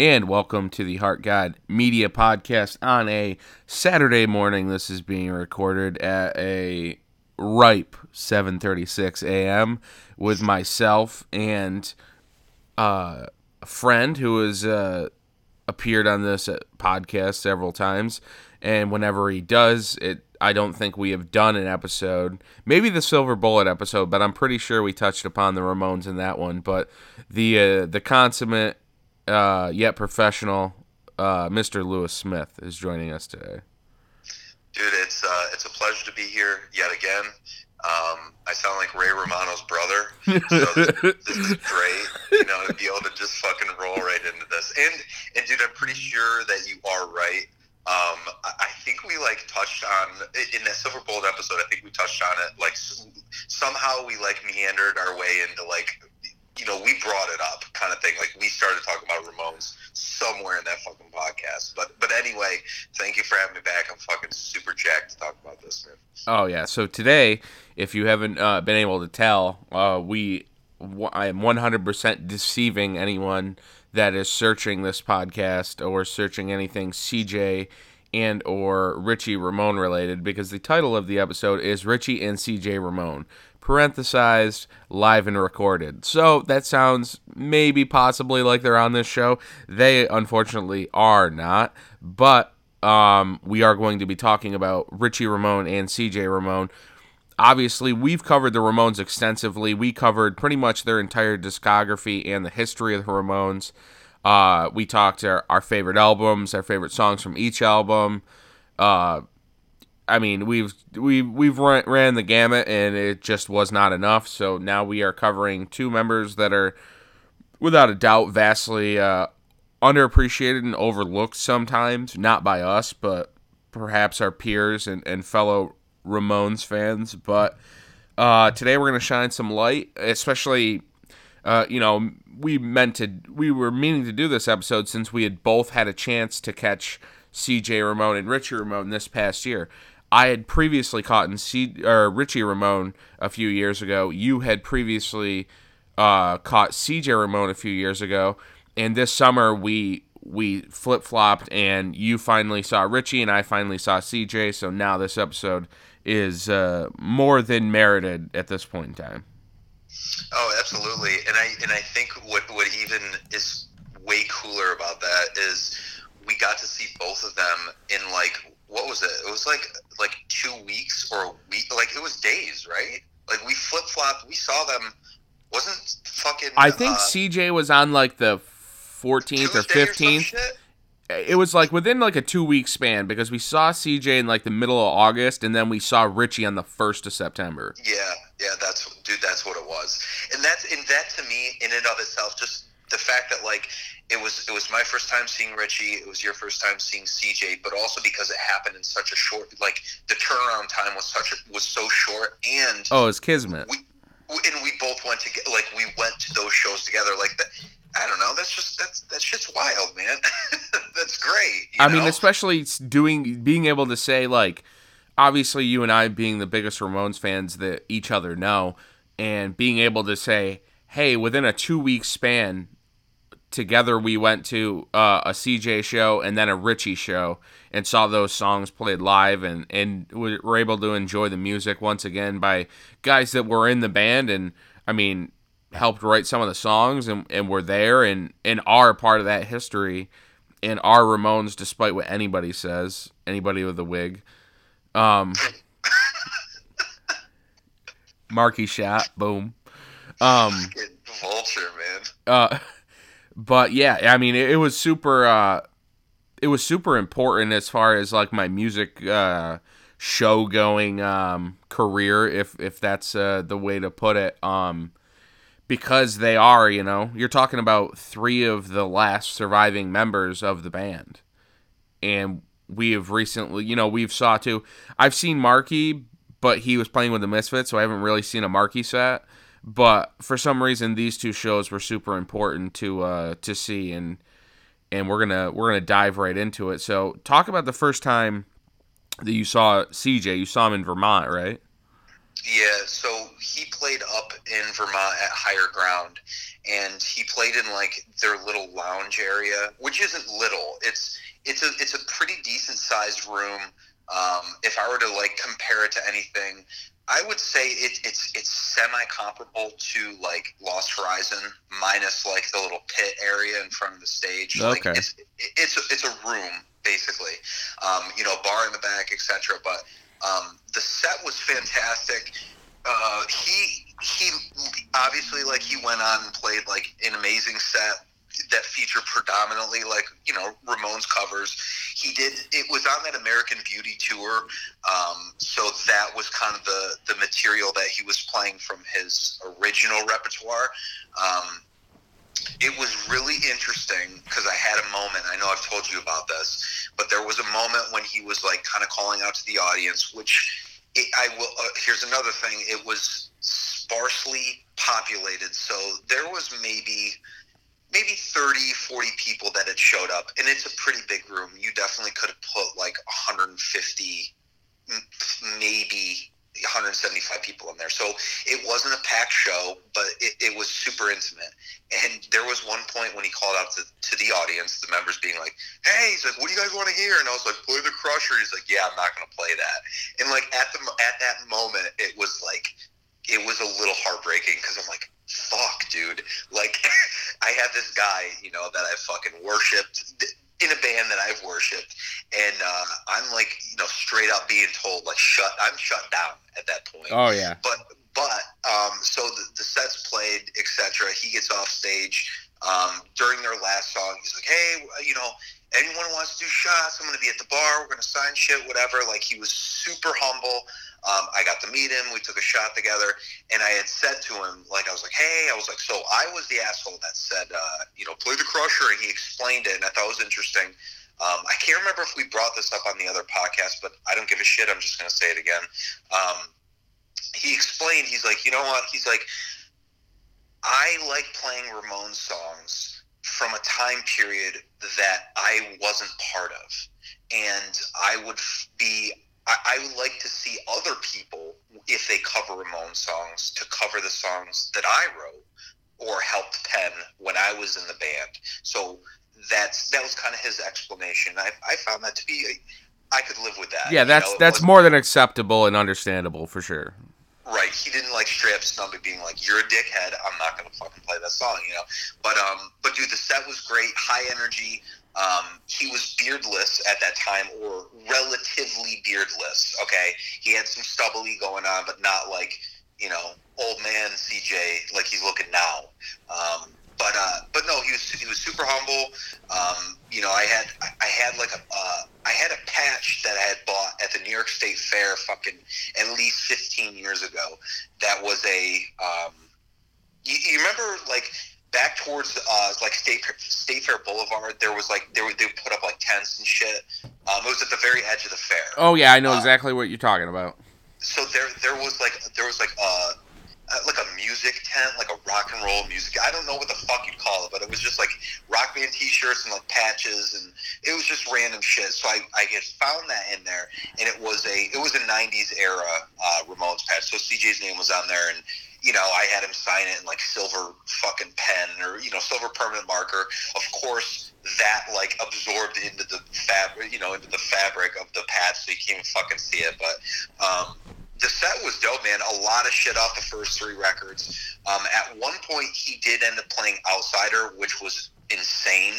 and welcome to the Heart God Media Podcast on a Saturday morning. This is being recorded at a ripe 7:36 a.m. with myself and uh, a friend who has uh, appeared on this uh, podcast several times, and whenever he does, it I don't think we have done an episode. Maybe the Silver Bullet episode, but I'm pretty sure we touched upon the Ramones in that one. But the uh, the consummate uh, yet professional uh, Mr. Lewis Smith is joining us today. Dude, it's uh, it's a pleasure to be here yet again. Um, I sound like Ray Romano's brother, so this, this is great. You know, to be able to just fucking roll right into this. And and dude, I'm pretty sure that you are right. Um, I think we like touched on in that Silver Bullet episode. I think we touched on it. Like somehow we like meandered our way into like you know we brought it up kind of thing. Like we started talking about Ramones somewhere in that fucking podcast. But but anyway, thank you for having me back. I'm fucking super jacked to talk about this, man. Oh yeah. So today, if you haven't uh, been able to tell, uh, we I am 100% deceiving anyone that is searching this podcast or searching anything CJ and or Richie Ramone related because the title of the episode is Richie and CJ Ramone parenthesized live and recorded. So that sounds maybe possibly like they're on this show. They unfortunately are not, but um, we are going to be talking about Richie Ramone and CJ Ramone. Obviously, we've covered the Ramones extensively. We covered pretty much their entire discography and the history of the Ramones. Uh, we talked our, our favorite albums, our favorite songs from each album. Uh, I mean, we've we we've ran, ran the gamut, and it just was not enough. So now we are covering two members that are, without a doubt, vastly uh, underappreciated and overlooked sometimes. Not by us, but perhaps our peers and, and fellow Ramones fans. But uh, today we're going to shine some light, especially. Uh, you know, we meant to, we were meaning to do this episode since we had both had a chance to catch CJ Ramone and Richie Ramone this past year. I had previously caught in C, or Richie Ramone a few years ago. You had previously uh, caught CJ Ramone a few years ago, and this summer we we flip flopped, and you finally saw Richie, and I finally saw CJ. So now this episode is uh, more than merited at this point in time. Oh, absolutely. And I and I think what what even is way cooler about that is we got to see both of them in like what was it? It was like like two weeks or a week. Like it was days, right? Like we flip flopped. We saw them. Wasn't fucking. I think uh, CJ was on like the 14th or 15th. it was like within like a two week span because we saw CJ in like the middle of August and then we saw Richie on the first of September. Yeah, yeah, that's dude. That's what it was, and that's and that to me, in and of itself, just the fact that like it was it was my first time seeing Richie, it was your first time seeing CJ, but also because it happened in such a short, like the turnaround time was such a, was so short, and Oh, it's Kismet. we and we both went to like we went to those shows together. Like that, I don't know. That's just that's that shit's wild, man. that's great. I mean, especially doing being able to say like obviously you and I being the biggest Ramones fans that each other know and being able to say, "Hey, within a 2-week span together we went to uh, a CJ show and then a Richie show and saw those songs played live and and we were able to enjoy the music once again by guys that were in the band and I mean helped write some of the songs and, and were there and and are part of that history and are Ramones despite what anybody says anybody with a wig um Marky shot boom um vulture, man. uh but yeah i mean it, it was super uh it was super important as far as like my music uh show going um career if if that's uh the way to put it. Um because they are you know you're talking about three of the last surviving members of the band. And we have recently you know we've saw too i've seen marky but he was playing with the misfits so i haven't really seen a marky set but for some reason these two shows were super important to uh to see and and we're gonna we're gonna dive right into it so talk about the first time that you saw cj you saw him in vermont right Yeah, so he played up in Vermont at Higher Ground, and he played in like their little lounge area, which isn't little. It's it's a it's a pretty decent sized room. Um, if I were to like compare it to anything, I would say it, it's it's semi comparable to like Lost Horizon, minus like the little pit area in front of the stage. Okay. Like it's it's a, it's a room basically, um, you know, bar in the back, etc. But um, the set was fantastic. Uh, he he obviously like he went on and played like an amazing set that feature predominantly like you know Ramones covers. He did it was on that American Beauty tour, um, so that was kind of the the material that he was playing from his original repertoire. Um, it was really interesting because I had a moment. I know I've told you about this, but there was a moment when he was like kind of calling out to the audience, which it, I will. Uh, here's another thing. It was sparsely populated, so there was maybe maybe 30 40 people that had showed up and it's a pretty big room. You definitely could have put like 150 maybe 175 people in there. So it wasn't a packed show but it, it was super intimate. And there was one point when he called out to, to the audience the members being like hey he's like what do you guys want to hear? And i was like play the crusher. He's like yeah i'm not going to play that. And like at the at that moment it was like it was a little heartbreaking because i'm like fuck, dude. Like, I have this guy, you know, that I fucking worshipped in a band that I've worshipped, and uh, I'm like, you know, straight up being told like, shut. I'm shut down at that point. Oh yeah. But but um, so the, the sets played, etc. He gets off stage um, during their last song. He's like, hey, you know. Anyone wants to do shots? I'm going to be at the bar. We're going to sign shit, whatever. Like he was super humble. Um, I got to meet him. We took a shot together, and I had said to him, like, I was like, "Hey," I was like, "So I was the asshole that said, uh, you know, play the crusher," and he explained it, and I thought it was interesting. Um, I can't remember if we brought this up on the other podcast, but I don't give a shit. I'm just going to say it again. Um, he explained, he's like, you know what? He's like, I like playing Ramones songs from a time period that I wasn't part of. And I would be I, I would like to see other people, if they cover Ramon songs, to cover the songs that I wrote or helped pen when I was in the band. So that's that was kind of his explanation. I, I found that to be, I could live with that. Yeah, that's you know, that's more than acceptable and understandable for sure. Right. He didn't like straight up snub it, being like, "You're a dickhead. I'm not gonna fucking play that song," you know. But um, but dude, the set was great, high energy. Um, he was beardless at that time, or relatively beardless. Okay, he had some stubbly going on, but not like you know old man CJ like he's looking now. Um, but uh, but no, he was he was super humble. Um, you know, I had I had like a uh, I had a patch that I had bought at the New York State Fair, fucking at least fifteen years ago. That was a um, you, you remember like back towards uh, like State State Fair Boulevard, there was like they would they put up like tents and shit. Um, it was at the very edge of the fair. Oh yeah, I know uh, exactly what you're talking about. So there there was like there was like a like a music tent, like a rock and roll music. I don't know what the fuck you'd call it, but it was just like rock band T-shirts and like patches, and it was just random shit. So I, I had found that in there, and it was a it was a '90s era uh, Ramones patch. So CJ's name was on there, and you know, I had him sign it in like silver fucking pen or you know silver permanent marker. Of course, that like absorbed into the fabric, you know, into the fabric of the patch, so you can't even fucking see it. But um, the set was dope, man. A lot of shit off the first three records. Um, at one point, he did end up playing Outsider, which was insane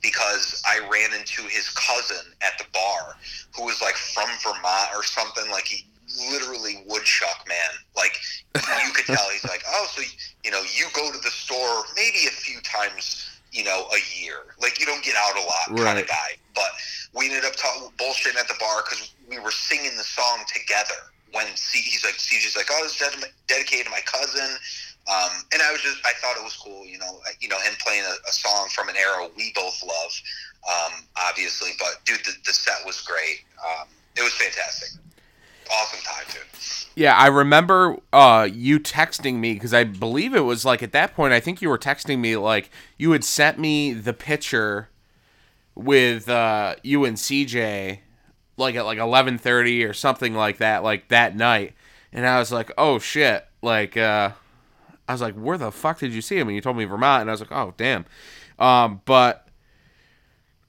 because I ran into his cousin at the bar who was like from Vermont or something. Like he literally woodchuck man. Like you could tell he's like, oh, so you know, you go to the store maybe a few times, you know, a year. Like you don't get out a lot right. kind of guy. But we ended up talking bullshitting at the bar because we were singing the song together. When C, he's like, CJ's like, oh, it's dedicated to my cousin. Um, and I was just, I thought it was cool, you know, you know, him playing a, a song from an era we both love, um, obviously. But dude, the, the set was great. Um, it was fantastic awesome time too. Yeah, I remember uh, you texting me because I believe it was like at that point. I think you were texting me like you had sent me the picture with uh, you and CJ like at like eleven thirty or something like that, like that night, and I was like, oh shit, like uh, I was like, where the fuck did you see him? And you told me Vermont, and I was like, oh damn. Um, but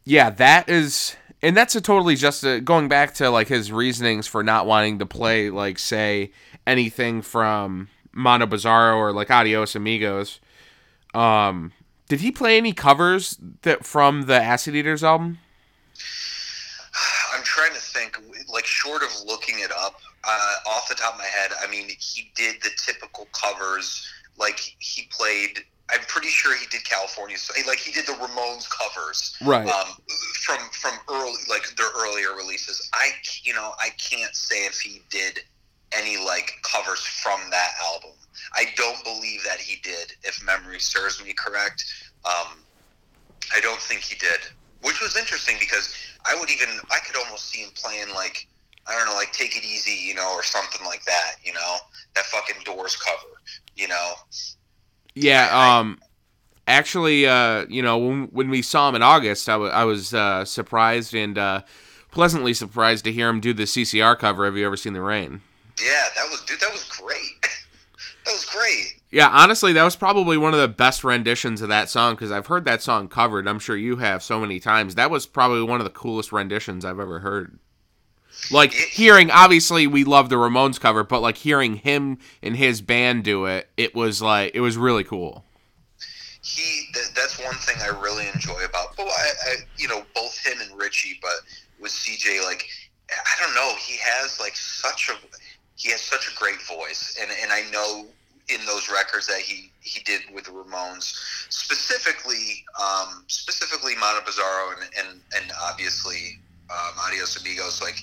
yeah, that is, and that's a totally just a, going back to like his reasonings for not wanting to play like say anything from Mondo Bizarro or like Adios Amigos. Um, did he play any covers that from the Acid Eaters album? I'm trying to think, like, short of looking it up, uh, off the top of my head, I mean, he did the typical covers. Like, he played. I'm pretty sure he did California. So, like, he did the Ramones covers, Right. Um, from from early, like their earlier releases. I, you know, I can't say if he did any like covers from that album. I don't believe that he did, if memory serves me correct. Um, I don't think he did, which was interesting because I would even I could almost see him playing like I don't know, like Take It Easy, you know, or something like that. You know, that fucking Doors cover. You know, Yeah, um actually uh you know when when we saw him in August, I wa- I was uh surprised and uh pleasantly surprised to hear him do the CCR cover. Have you ever seen The Rain? yeah, that was dude, that was great. that was great. Yeah, honestly, that was probably one of the best renditions of that song because I've heard that song covered. I'm sure you have so many times. That was probably one of the coolest renditions I've ever heard. Like Yeah. hearing, obviously, we love the Ramones cover, but like hearing him and his band do it, it was like it was really cool. he th- that's one thing I really enjoy about but I, I you know both him and Richie but with CJ like I don't know he has like such a he has such a great voice and and I know in those records that he he did with the Ramones specifically um specifically Mondo Bizarro and and, and obviously um, Adios Amigos like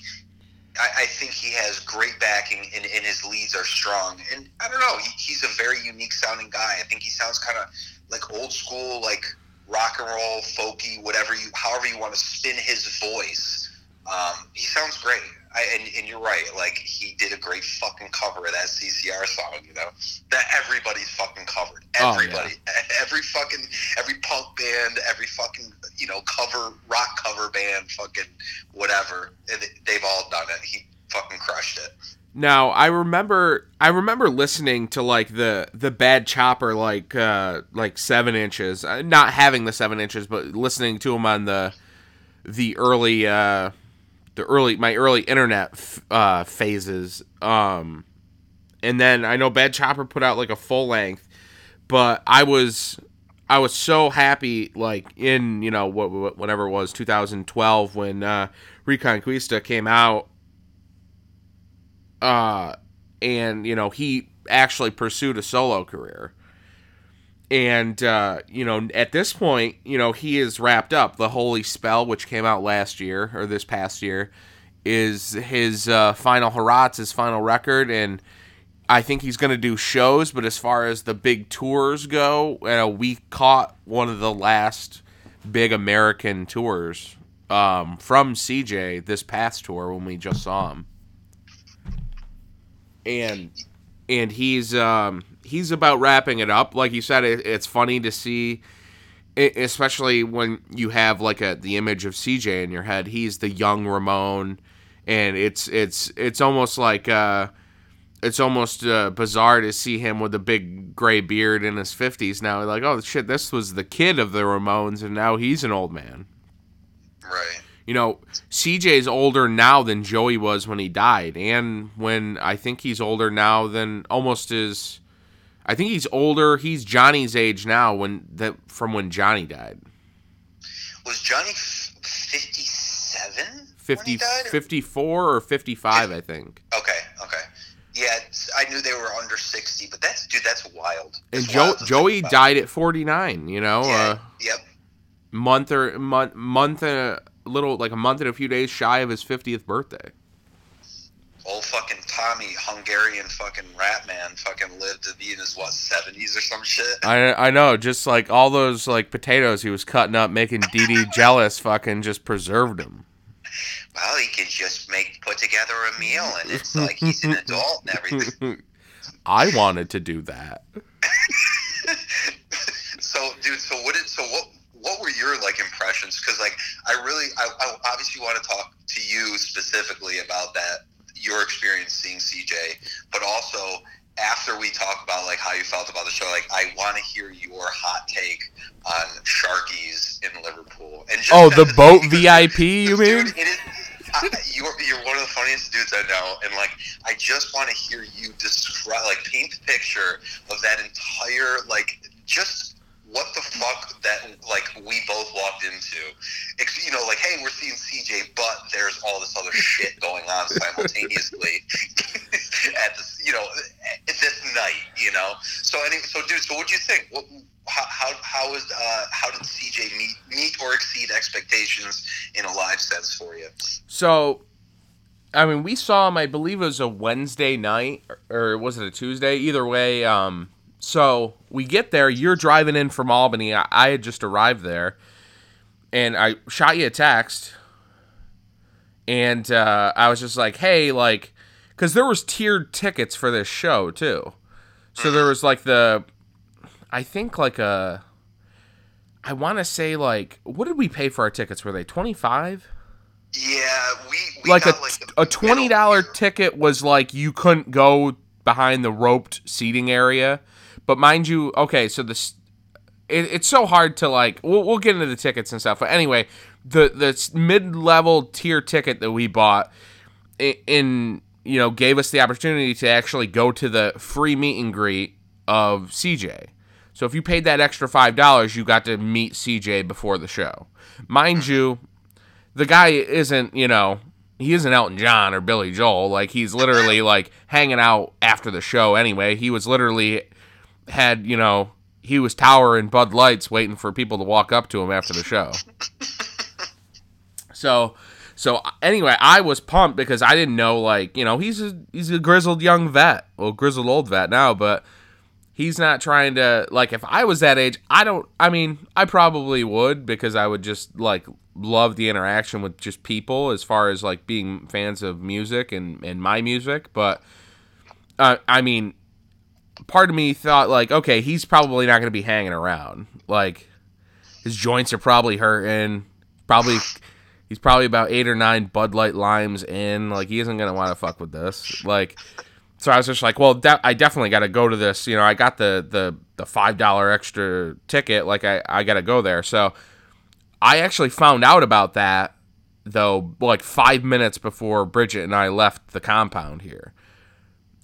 I, I think he has great backing and, and his leads are strong. And I don't know, he, he's a very unique sounding guy. I think he sounds kind of like old school, like rock and roll, folky, whatever you, however you want to spin his voice. Um, he sounds great. I, and, and you're right. Like he did a great fucking cover of that CCR song. You know that everybody's fucking covered. Oh, yeah. Everybody, every fucking, every punk band, every fucking you know cover rock cover band, fucking whatever. they- They've all done it. He fucking crushed it. Now I remember I remember listening to like the the Bad Chopper like uh like seven inches, uh, not having the seven inches, but listening to him on the the early uh the early my early internet f- uh phases. Um, and then I know Bad Chopper put out like a full length, but I was I was so happy like in you know what what- whatever it was 2012 when uh, Reconquista came out uh, and you know he actually pursued a solo career. And uh, you know, at this point, you know he is wrapped up. The Holy Spell, which came out last year or this past year, is his uh, final Harats, his final record, and I think he's going to do shows. But as far as the big tours go, you know, we caught one of the last big American tours um, from CJ this past tour when we just saw him and and he's um he's about wrapping it up like you said it, it's funny to see especially when you have like a the image of CJ in your head he's the young Ramon and it's it's it's almost like uh it's almost uh, bizarre to see him with a big gray beard in his 50s now like oh shit this was the kid of the Ramones and now he's an old man Right. you know, CJ's older now than Joey was when he died, and when I think he's older now than almost as. I think he's older. He's Johnny's age now when that from when Johnny died. Was Johnny fifty-seven? 50, When he died? 54 or 55, I think. Okay, okay. Yeah, I knew they were under sixty, but that's dude, that's wild. And That's Joe, wild Joey died at 49, you know, Yeah. uh, yep. month or month, month and a little, like a month and a few days shy of his 50th birthday. Old fucking Tommy, Hungarian fucking rat man, fucking lived to be in his what seventies or some shit. I I know, just like all those like potatoes he was cutting up, making Dee Dee jealous, fucking just preserved him. Well, he could just make put together a meal, and it's like he's an adult and everything. I wanted to do that. so, dude, so what did so what what were your like impressions? Because like I really I, I obviously want to talk to you specifically about that your experience seeing CJ, but also after we talk about like how you felt about the show, like I want to hear your hot take on Sharky's in Liverpool. And just Oh, the boat because- VIP, you mean? Dude, it is. I, you're you're one of the funniest dudes I know, and like I just want to hear you describe, like, paint the picture of that entire, like, just what the fuck that like we both walked into. You know, like, hey, we're seeing CJ, but there's all this other shit going on simultaneously at this, you know, this night. You know, so anyway, so dude, so what do you think? What, how how how was uh, how did CJ meet meet or exceed expectations in a live sense for you? So, I mean, we saw him. I believe it was a Wednesday night, or was it a Tuesday? Either way, um, so we get there. You're driving in from Albany. I, I had just arrived there, and I shot you a text, and uh, I was just like, "Hey, like," because there was tiered tickets for this show too. So there was like the, I think like a, I want to say like, what did we pay for our tickets? Were they twenty five? Yeah, we, we like a, like the a twenty dollar ticket was like you couldn't go behind the roped seating area, but mind you, okay, so this it, it's so hard to like. We'll, we'll get into the tickets and stuff, but anyway, the the mid level tier ticket that we bought in, in you know gave us the opportunity to actually go to the free meet and greet of CJ. So if you paid that extra five dollars, you got to meet CJ before the show. Mind hmm. you, the guy isn't, you know, he isn't Elton John or Billy Joel. Like he's literally like hanging out after the show anyway. He was literally had, you know, he was towering Bud Lights waiting for people to walk up to him after the show. so so anyway, I was pumped because I didn't know like, you know, he's a he's a grizzled young vet. Well, grizzled old vet now, but he's not trying to like if I was that age, I don't I mean, I probably would because I would just like love the interaction with just people as far as like being fans of music and and my music, but uh, I mean, part of me thought like, okay, he's probably not going to be hanging around. Like his joints are probably hurting. Probably he's probably about 8 or 9 Bud Light limes in. Like he isn't going to want to fuck with this. Like so I was just like, well, de- I definitely got to go to this. You know, I got the the the five dollar extra ticket. Like I I got to go there. So I actually found out about that though, like five minutes before Bridget and I left the compound here,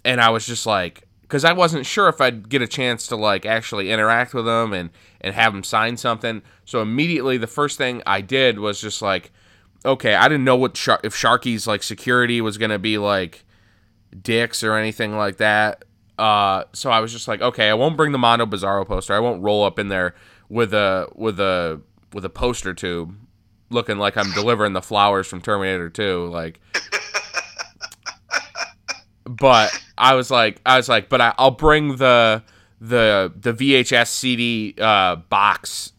and I was just like, because I wasn't sure if I'd get a chance to like actually interact with them and and have them sign something. So immediately, the first thing I did was just like, okay, I didn't know what Shar- if Sharky's like security was gonna be like dicks or anything like that. Uh, so I was just like, okay, I won't bring the Mondo Bizarro poster. I won't roll up in there with a with a with a poster tube, looking like I'm delivering the flowers from Terminator 2. Like, but I was like, I was like, but I, I'll bring the the the VHS CD uh, box,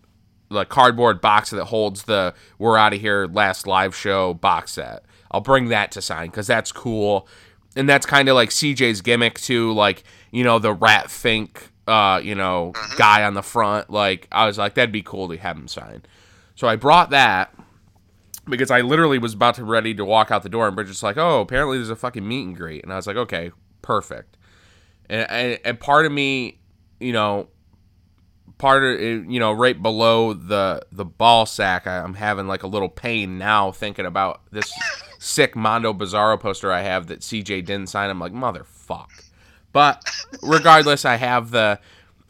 the cardboard box that holds the "We're Out of Here" last live show box set. I'll bring that to sign because that's cool, and that's kind of like CJ's gimmick too. Like you know the Rat Fink, uh, you know guy on the front. Like I was like, that'd be cool to have him sign. So I brought that because I literally was about to ready to walk out the door, and Bridget's like, "Oh, apparently there's a fucking meet and greet," and I was like, "Okay, perfect." And and, and part of me, you know, part of you know, right below the the ball sack, I, I'm having like a little pain now thinking about this sick Mondo Bizarro poster I have that CJ didn't sign. I'm like, motherfuck. But regardless, I have the.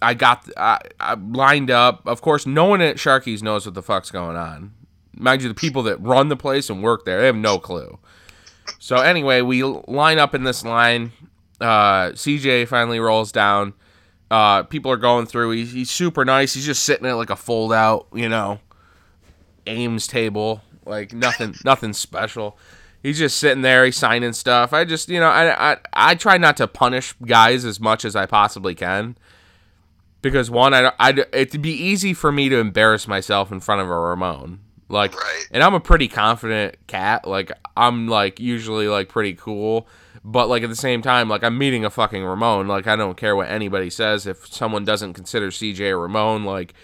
I got I, I lined up. Of course, no one at Sharky's knows what the fuck's going on. Mind you, the people that run the place and work there, they have no clue. So anyway, we line up in this line. Uh, CJ finally rolls down. Uh, people are going through. He's, he's super nice. He's just sitting at like a fold out, you know, Ames table, like nothing, nothing special. He's just sitting there. He's signing stuff. I just, you know, I, I, I try not to punish guys as much as I possibly can because one, I, I, it'd be easy for me to embarrass myself in front of a Ramon. Like, Right. and I'm a pretty confident cat. Like, I'm like usually like pretty cool, but like at the same time, like I'm meeting a fucking Ramon. Like, I don't care what anybody says. If someone doesn't consider CJ a Ramon, like,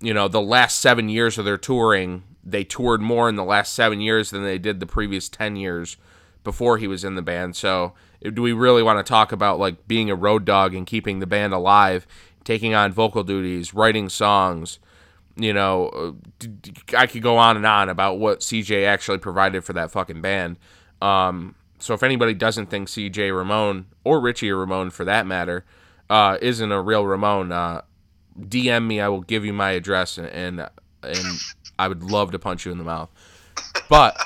you know, the last seven years of their touring, they toured more in the last seven years than they did the previous ten years before he was in the band. So do we really want to talk about like being a road dog and keeping the band alive, taking on vocal duties, writing songs? You know, uh, I could go on and on about what CJ actually provided for that fucking band. Um, so if anybody doesn't think CJ Ramone or Richie Ramone for that matter uh, isn't a real Ramone, uh, DM me. I will give you my address and, and and I would love to punch you in the mouth. But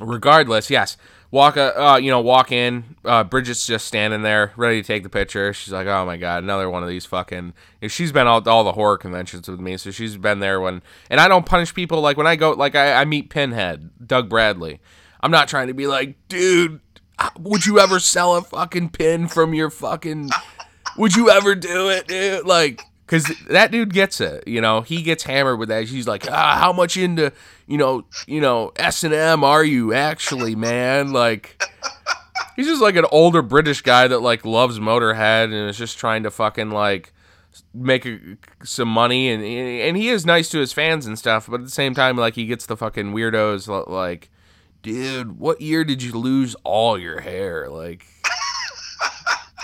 regardless, yes, walk uh, you know walk in. Uh, bridget's just standing there ready to take the picture. She's like oh my god another one of these fucking she's been all, all the horror conventions with me so she's been there when and i don't punish people. Like when i go like i, I meet pinhead doug bradley. I'm not trying to be like dude would you ever sell a fucking pin from your fucking would you ever do it dude? Like because that dude gets it. You know, he gets hammered with that. She's like, ah, how much into you know, you know, S and M are you actually, man? Like, he's just like an older British guy that like loves Motorhead and is just trying to fucking like make a, some money and and he is nice to his fans and stuff, but at the same time, like he gets the fucking weirdos like, dude, what year did you lose all your hair? Like.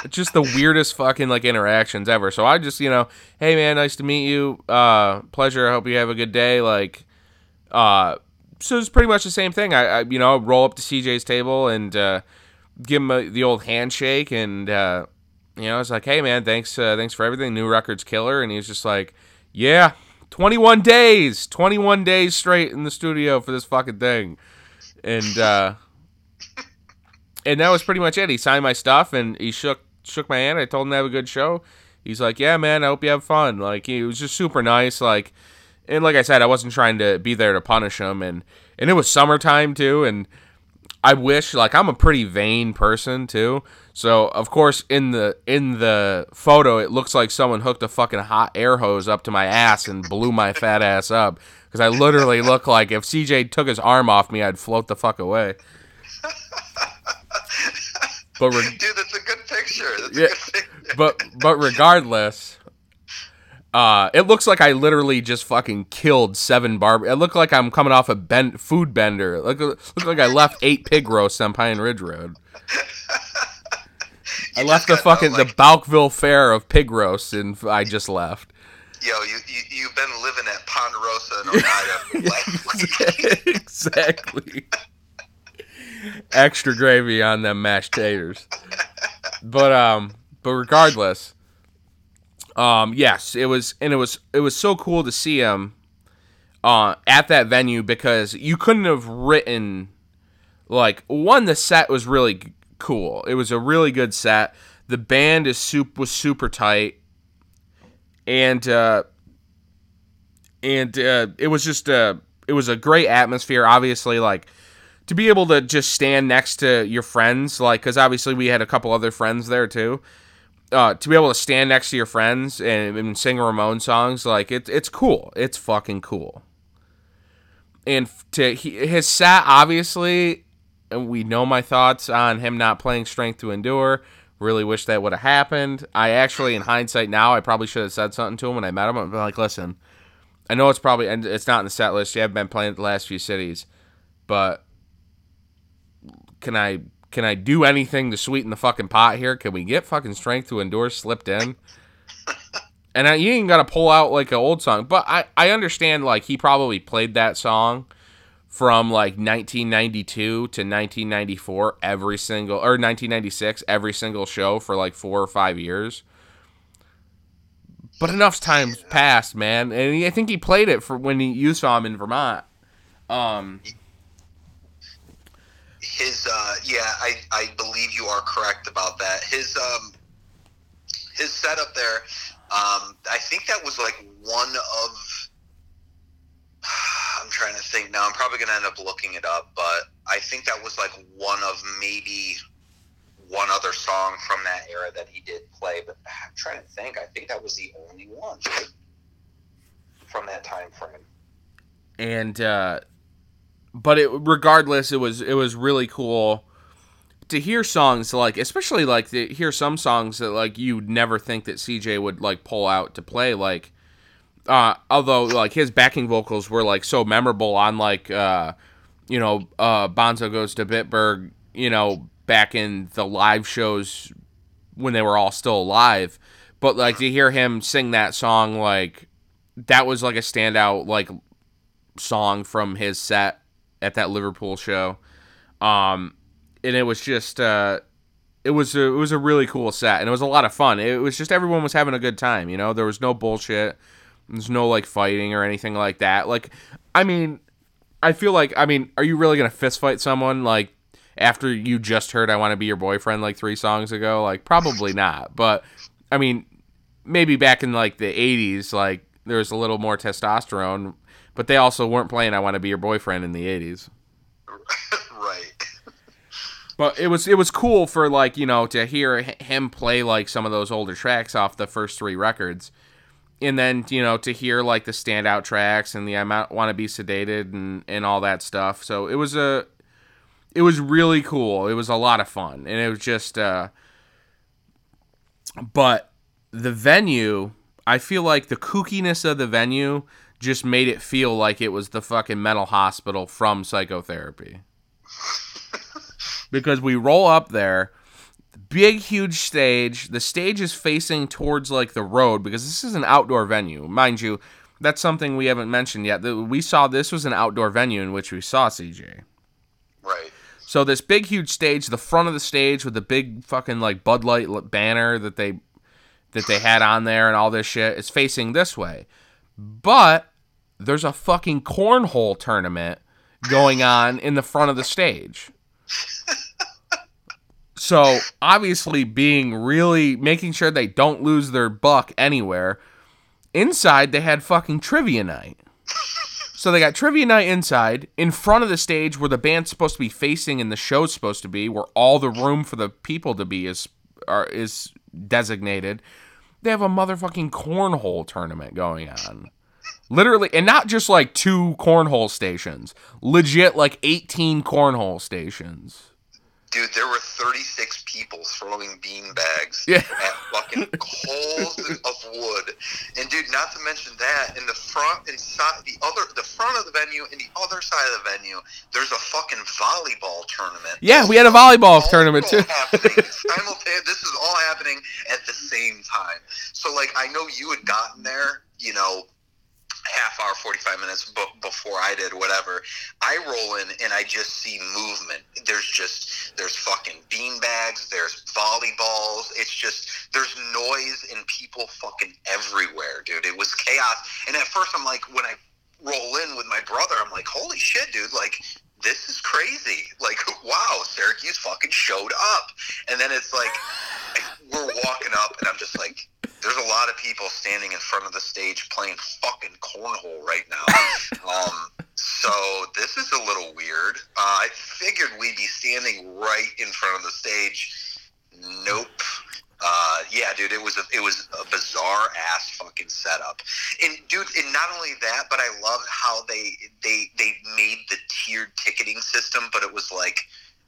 It's just the weirdest fucking like interactions ever. So I just, you know, hey man, nice to meet you. Uh pleasure. I hope you have a good day. Like uh so it's pretty much the same thing. I, I you know, roll up to CJ's table and uh give him a, the old handshake and uh you know, it's like, "Hey man, thanks uh, thanks for everything. New records killer." And he's just like, "Yeah, 21 days. 21 days straight in the studio for this fucking thing." And uh and that was pretty much it. He signed my stuff and he shook shook my hand. I told him to have a good show. He's like, "Yeah, man, I hope you have fun." Like he was just super nice. Like, and like I said, I wasn't trying to be there to punish him. And and it was summertime too. And I wish, like, I'm a pretty vain person too. So of course, in the in the photo, it looks like someone hooked a fucking hot air hose up to my ass and blew my fat ass up. Because I literally look like if CJ took his arm off me, I'd float the fuck away. But re- dude, that's a good picture. That's yeah, picture. but but regardless, uh, it looks like I literally just fucking killed seven barb. It looked like I'm coming off a ben- food bender. It look look like I left eight pig roasts on Pine Ridge Road. I left the fucking like, the Balkville Fair of pig roasts, and I just left. Yo, you, you you've been living at Ponderosa in Ohio. exactly extra gravy on them mashed taters. But um, but regardless, um, yes, it was, and it was, it was so cool to see him, uh, at that venue because you couldn't have written, like, one, the set was really cool. It was a really good set. The band is soup was super tight, and uh, and uh, it was just a, it was a great atmosphere. Obviously, like to be able to just stand next to your friends, like, because obviously we had a couple other friends there too. Uh, to be able to stand next to your friends and, and sing Ramone songs, like, it, it's cool. It's fucking cool. And to he, his set, obviously, and we know my thoughts on him not playing Strength to Endure. Really wish that would have happened. I actually, in hindsight now, I probably should have said something to him when I met him. Be like, listen, I know it's probably, and it's not in the set list. You haven't been playing the last few cities, but can I can I do anything to sweeten the fucking pot here? Can we get fucking strength to endure slipped in? and I, you ain't got to pull out like an old song, but I I understand like he probably played that song from like 1992 to 1994 every single or 1996 every single show for like 4 or 5 years. But enough time's passed, man, and he, I think he played it for when he, you saw him in Vermont. Um, his uh, yeah, I, I believe you are correct about that. His um, his setup there, um, I think that was like one of. I'm trying to think now. I'm probably going to end up looking it up, but I think that was like one of maybe one other song from that era that he did play. But I'm trying to think. I think that was the only one from that time frame. And uh, but it regardless, it was it was really cool to hear songs like especially like to hear some songs that like you'd never think that CJ would like pull out to play like uh although like his backing vocals were like so memorable on like uh you know uh Bonzo goes to Bitburg you know back in the live shows when they were all still alive. But like to hear him sing that song, like that was like a standout like song from his set at that Liverpool show. Um, and it was just uh, it was a, it was a really cool set, and it was a lot of fun. It was just everyone was having a good time. You know, there was no bullshit. There's no like fighting or anything like that. Like, I mean, I feel like I mean, are you really gonna fist fight someone like after you just heard "I Want to Be Your Boyfriend" like three songs ago? Like, probably not. But I mean, maybe back in like the '80s, like there was a little more testosterone, but they also weren't playing "I Want to Be Your Boyfriend" in the '80s. right. But it was it was cool for like you know to hear him play like some of those older tracks off the first three records, and then you know to hear like the standout tracks and the I want to be sedated and and all that stuff. So it was a it was really cool. It was a lot of fun, and it was just uh. But the venue, I feel like the kookiness of the venue just made it feel like it was the fucking mental hospital from psychotherapy. Because we roll up there big huge stage. The stage is facing towards like the road because this is an outdoor venue. Mind you that's something we haven't mentioned yet. We saw this was an outdoor venue in which we saw cj right. So this big huge stage the front of the stage with the big fucking like bud light banner that they that they had on there and all this shit is facing this way but there's a fucking cornhole tournament going on in the front of the stage so obviously, being really making sure they don't lose their buck anywhere. Inside, they had fucking trivia night. So they got trivia night inside, in front of the stage where the band's supposed to be facing and the show's supposed to be, where all the room for the people to be is are, is designated. They have a motherfucking cornhole tournament going on. Literally, and not just like two cornhole stations, legit like 18 cornhole stations. Dude, there were 36 people throwing bean bags yeah. at fucking coals of wood. And dude, not to mention that, in the front and side, the other, the front of the venue and the other side of the venue, there's a fucking volleyball tournament. Yeah, we had a volleyball tournament too. simultaneous. This is all happening at the same time. So, like, I know you had gotten there, you know, half hour, 45 minutes b- before I did, whatever. I roll in and I just see movement. There's just, there's fucking bean bags, there's volleyballs. It's just, there's noise and people fucking everywhere, dude. It was chaos. And at first, I'm like, when I roll in with my brother, I'm like, holy shit, dude. Like, this is crazy. Like, wow, Syracuse fucking showed up. And then it's like, we're walking up, and I'm just like, there's a lot of people standing in front of the stage playing fucking cornhole right now. um, so this is a little weird. Uh, I figured we'd be standing right in front of the stage. Nope. Uh, yeah, dude, it was a it was a bizarre ass fucking setup, and dude, and not only that, but I love how they they they made the tiered ticketing system, but it was like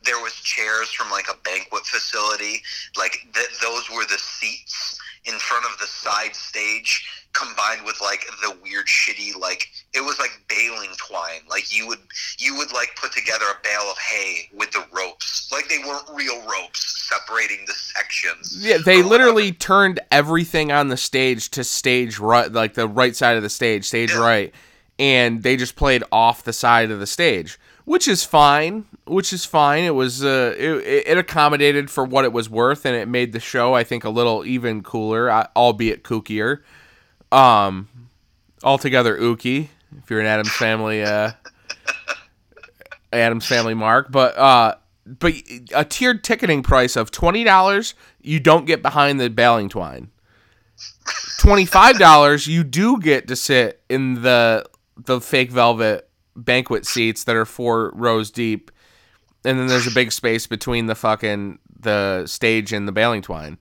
there was chairs from like a banquet facility, like th- those were the seats in front of the side stage combined with like the weird shitty like it was like baling twine. Like you would you would like put together a bale of hay with the ropes. Like they weren't real ropes separating the sections. Yeah they literally turned everything on the stage to stage right like the right side of the stage stage yeah. right. And they just played off the side of the stage which is fine. Which is fine. It was uh, it, it accommodated for what it was worth, and it made the show I think a little even cooler, uh, albeit kookier. Um, altogether ooky. If you're an Addams family, uh, Addams family mark, but uh, but a tiered ticketing price of twenty dollars, you don't get behind the baling twine. Twenty five dollars, you do get to sit in the the fake velvet banquet seats that are four rows deep, and then there's a big space between the fucking the stage and the baling twine.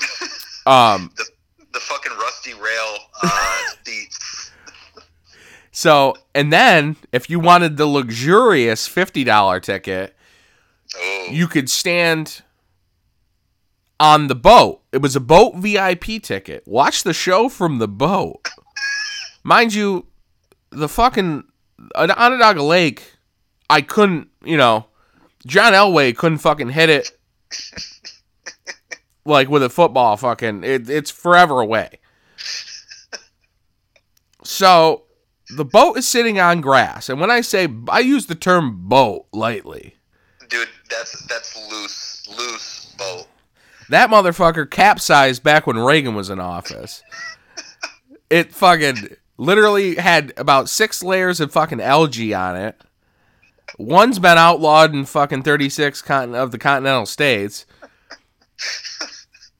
Um, the, the fucking rusty rail uh, seats. so, and then if you wanted the luxurious fifty dollar ticket, oh. you could stand on the boat. It was a boat VIP ticket. Watch the show from the boat. Mind you, the fucking Onondaga Lake, I couldn't, you know, John Elway couldn't fucking hit it like with a football. Fucking, it, it's forever away. So the boat is sitting on grass, and when I say I use the term boat lightly, Dude, that's that's loose, loose boat. that motherfucker capsized back when Reagan was in office. It fucking literally had about six layers of fucking algae on it. One's been outlawed in fucking 36 con- of the continental states.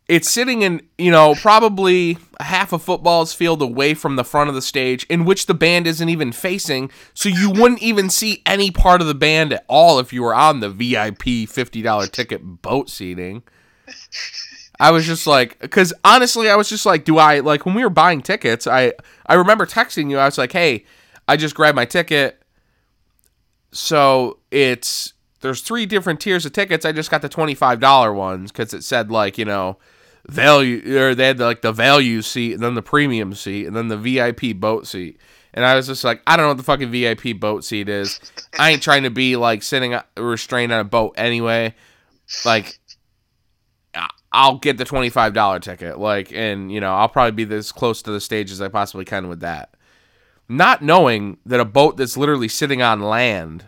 It's sitting in, you know, probably half a football's field away from the front of the stage, in which the band isn't even facing, so you wouldn't even see any part of the band at all if you were on the VIP $50 ticket boat seating. I was just like, because honestly, I was just like, do I like when we were buying tickets? I I remember texting you. I was like, hey, I just grabbed my ticket. So it's there's three different tiers of tickets. I just got the twenty five dollar ones because it said like you know value or they had like the value seat and then the premium seat and then the VIP boat seat. And I was just like, I don't know what the fucking VIP boat seat is. I ain't trying to be like sitting uh, restrained on a boat anyway. Like I'll get the twenty five dollar ticket, like, and you know, I'll probably be this close to the stage as I possibly can with that. Not knowing that a boat that's literally sitting on land,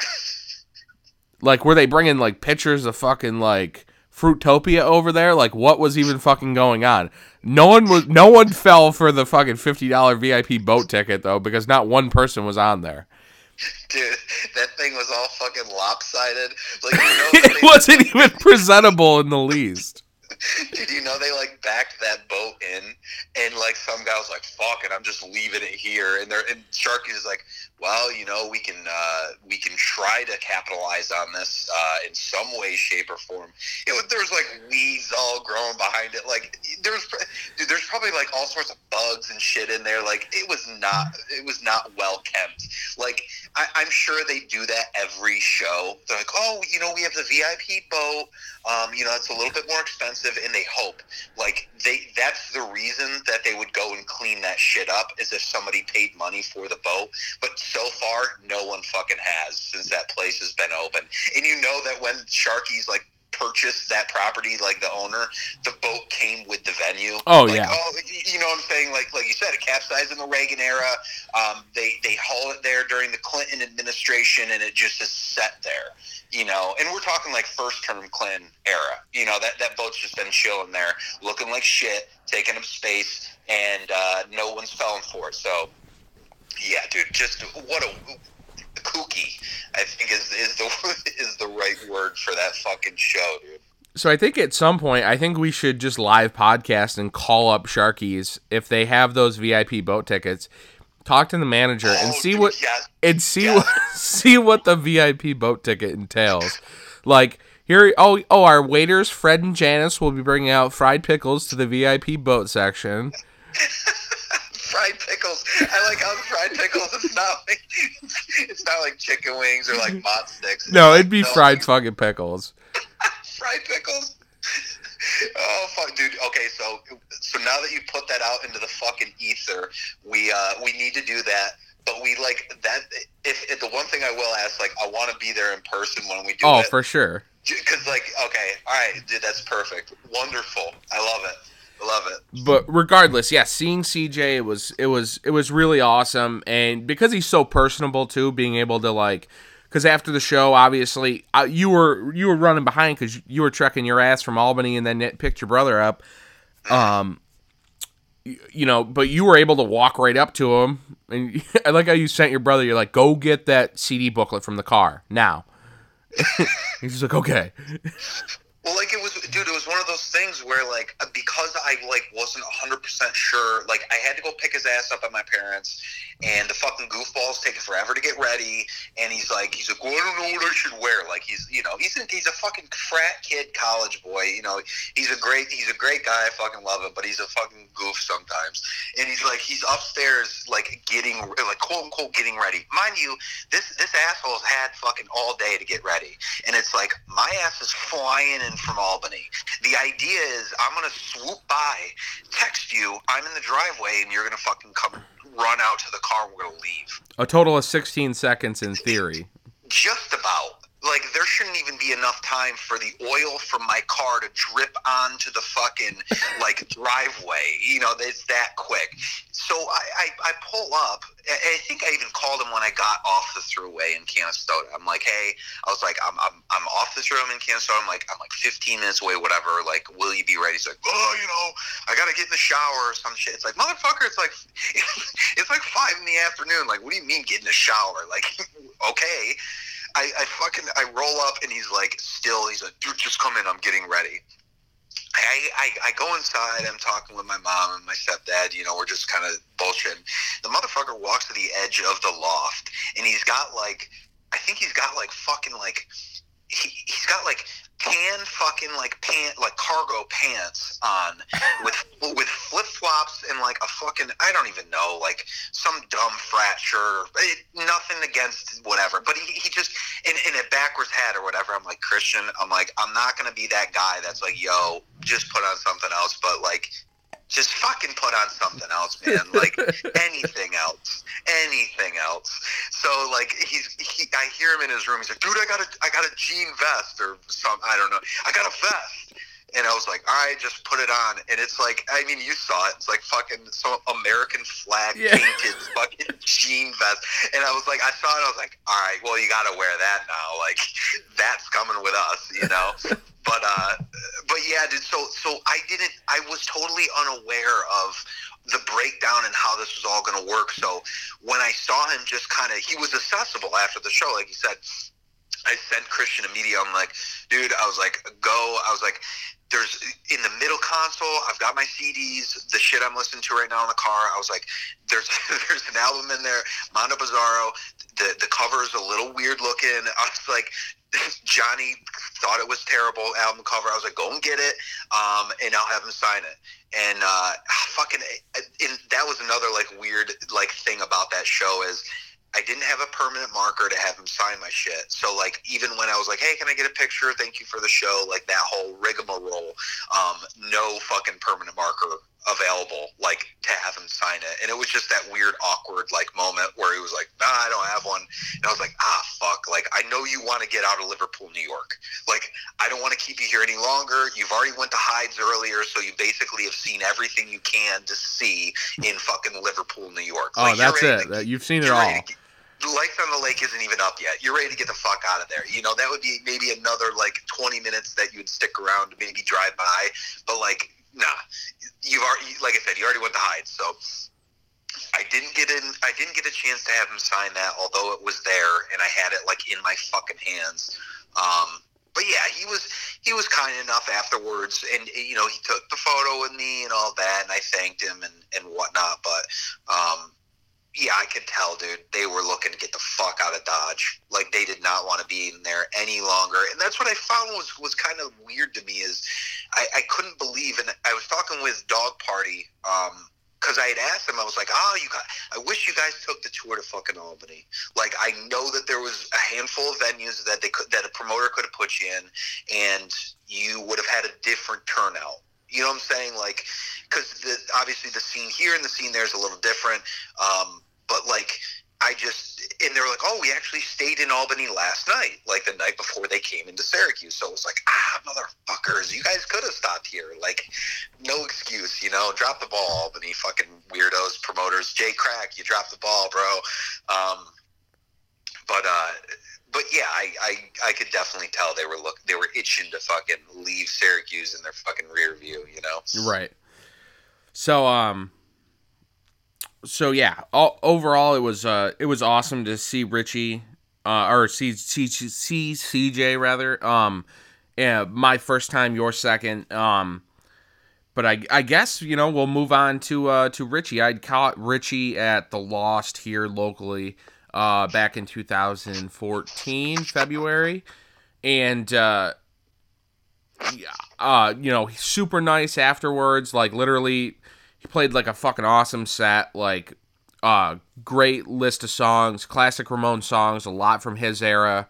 like, were they bringing like pictures of fucking like Fruitopia over there? Like, what was even fucking going on? No one was, no one fell for the fucking fifty dollar VIP boat ticket though, because not one person was on there. Dude, that thing was all fucking lopsided. Like, you know, it wasn't even presentable in the least. Did you know they like backed that boat in, and like some guy was like, "Fuck it, I'm just leaving it here." And they're and Sharky is like, "Well, you know, we can uh, we can try to capitalize on this uh, in some way, shape, or form." It there's like weeds all growing behind it. Like there's dude, there's probably like all sorts of bugs and shit in there. Like it was not it was not well kept. Like I, I'm sure they do that every show. They're like, "Oh, you know, we have the VIP boat." Um, you know, it's a little bit more expensive, and they hope like they that's the reason that they would go and clean that shit up is if somebody paid money for the boat. But so far, no one fucking has since that place has been open. And you know that when Sharky's like purchased that property, like the owner, the boat came with the venue. Oh like, yeah. Oh, you know what I'm saying? Like like you said, it capsized in the Reagan era. Um, they they haul it there during the Clinton administration, and it just is set there. You know, and we're talking like first term Clinton era. You know that that boat's just been chilling there, looking like shit, taking up space, and uh, no one's falling for it. So, yeah, dude, just what a kooky. I think is is the is the right word for that fucking show, dude. So I think at some point, I think we should just live podcast and call up Sharky's if they have those VIP boat tickets. Talk to the manager and Oh, see dude, what yes. and see Yes. what see what the VIP boat ticket entails. Like here, oh oh, our waiters Fred and Janice will be bringing out fried pickles to the VIP boat section. fried pickles. I like how fried pickles. It's not like it's not like chicken wings or like mott sticks. It's No, like, it'd be fried fucking pickles. fried pickles. Oh fuck, dude. Okay, so so now that you put that out into the fucking ether, we uh we need to do that. But we like that. If, if the one thing I will ask, like, I want to be there in person when we do Oh, it. for sure. Because like, okay, all right, dude, that's perfect, wonderful. I love it. Love it. but regardless, yeah, seeing CJ it was it was it was really awesome, and because he's so personable too, being able to like, because after the show, obviously uh, you were you were running behind because you were trekking your ass from Albany and then picked your brother up, um, you know, but you were able to walk right up to him, and I like how you sent your brother. You're like, go get that CD booklet from the car now. he's just like, okay. Well, like it was, dude. It was one of those things where, like, uh, because I like wasn't hundred percent sure, like, I had to go pick his ass up at my parents, and the fucking goofball's taking forever to get ready. And he's like, he's like, well, I don't know what I should wear. Like, he's, you know, he's a, he's a fucking frat kid, college boy. You know, he's a great, he's a great guy. I fucking love him, but he's a fucking goof sometimes. And he's like, he's upstairs, like, getting, like, quote unquote, getting ready. Mind you, this this asshole's had fucking all day to get ready, and it's like my ass is flying in from Albany. The idea is I'm gonna swoop by, text you, I'm in the driveway, and you're gonna fucking come run out to the car. We're gonna leave. A total of 16 seconds in theory. Just about. Like there shouldn't even be enough time for the oil from my car to drip onto the fucking like driveway. You know, it's that quick. So I, I, I pull up. I think I even called him when I got off the Thruway in Canastota. I'm like, hey, I was like, I'm, I'm, I'm off the Thruway in Canastota. I'm like, I'm like 15 minutes away, whatever. Like, will you be ready? He's like, oh, you know, I gotta get in the shower or some shit. It's like, motherfucker, it's like, it's like five in the afternoon. Like, what do you mean get in the shower? Like, okay. I, I fucking I roll up and he's like still he's like dude just come in I'm getting ready. I, I, I go inside. I'm talking with my mom and my stepdad. You know, we're just kind of bullshitting. The motherfucker walks to the edge of the loft, and he's got like, I think he's got like fucking like, he, he's got like tan fucking like pant like cargo pants on with with flip flops and like a fucking I don't even know like some dumb frat shirt. It, nothing against whatever, but he, he just in, in a backwards hat or whatever. I'm like Christian. I'm like I'm not gonna be that guy that's like yo just put on something else, but like just fucking put on something else, man. Like anything else, anything else. So like he's he, I hear him in his room. He's like, dude, I got a I got a jean vest or some I don't know. I got a vest. And I was like, all right, just put it on. And it's like, I mean, you saw it. It's like fucking some American flag yeah. painted fucking jean vest. And I was like, I saw it. I was like, all right, well, you got to wear that now. Like, that's coming with us, you know? but uh, but yeah, dude. So so I didn't. I was totally unaware of the breakdown and how this was all going to work. So when I saw him, just kind of, he was accessible after the show, like he said. I sent Christian a media. I'm like, dude. I was like, go. I was like, there's in the middle console. I've got my CDs, the shit I'm listening to right now in the car. I was like, there's there's an album in there, Mondo Bizarro. The the cover is a little weird looking. I was like, Johnny thought it was terrible album cover. I was like, go and get it, um, and I'll have him sign it. And uh, fucking, and that was another like weird like thing about that show is I didn't have a permanent marker to have him sign my shit. So like even when I was like, hey, can I get a picture? Thank you for the show. Like that whole rigmarole. Um, no fucking permanent marker available like to have him sign it and it was just that weird awkward like moment where he was like nah i don't have one and i was like ah fuck like i know you want to get out of liverpool new york like i don't want to keep you here any longer you've already went to Heid's earlier so you basically have seen everything you can to see in fucking liverpool new york oh like, that's it to, you've seen it all lights on the lake isn't even up yet. You're ready to get the fuck out of there. You know, that would be maybe another like 20 minutes that you'd stick around to maybe drive by. But like, nah, you've already, like I said, you already went to Heid. So I didn't get in. I didn't get a chance to have him sign that, although it was there and I had it like in my fucking hands. Um, but yeah, he was he was kind enough afterwards, and you know he took the photo with me and all that, and I thanked him and and whatnot. But um, yeah, I could tell, dude. They were looking to get the fuck out of Dodge. Like they did not want to be in there any longer. And that's what I found was was kind of weird to me is I, I couldn't believe. And I was talking with Dog Party because um, I had asked them. I was like, "Oh, you got. I wish you guys took the tour to fucking Albany. Like I know that there was a handful of venues that they could that a promoter could have put you in, and you would have had a different turnout." You know what I'm saying? Like, because obviously the scene here and the scene there is a little different. Um, but like, I just and they were like, "Oh, we actually stayed in Albany last night, like the night before they came into Syracuse." So it was like, "Ah, motherfuckers, you guys could have stopped here. Like, no excuse, you know. Drop the ball, Albany, fucking weirdos, promoters. Jay Crack, you dropped the ball, bro." Um, but uh, but yeah, I, I I could definitely tell they were look they were itching to fucking leave Syracuse in their fucking rear view, you know. Right. So um. So yeah, all, overall it was uh it was awesome to see Richie, uh or see see see CJ rather um, yeah my first time your second um, but I I guess you know we'll move on to uh to Richie. I'd caught Richie at the Lost here locally uh, back in 2014 February, and uh, uh, you know, super nice afterwards. Like literally, he played like a fucking awesome set. Like, uh, great list of songs, classic Ramon songs, a lot from his era.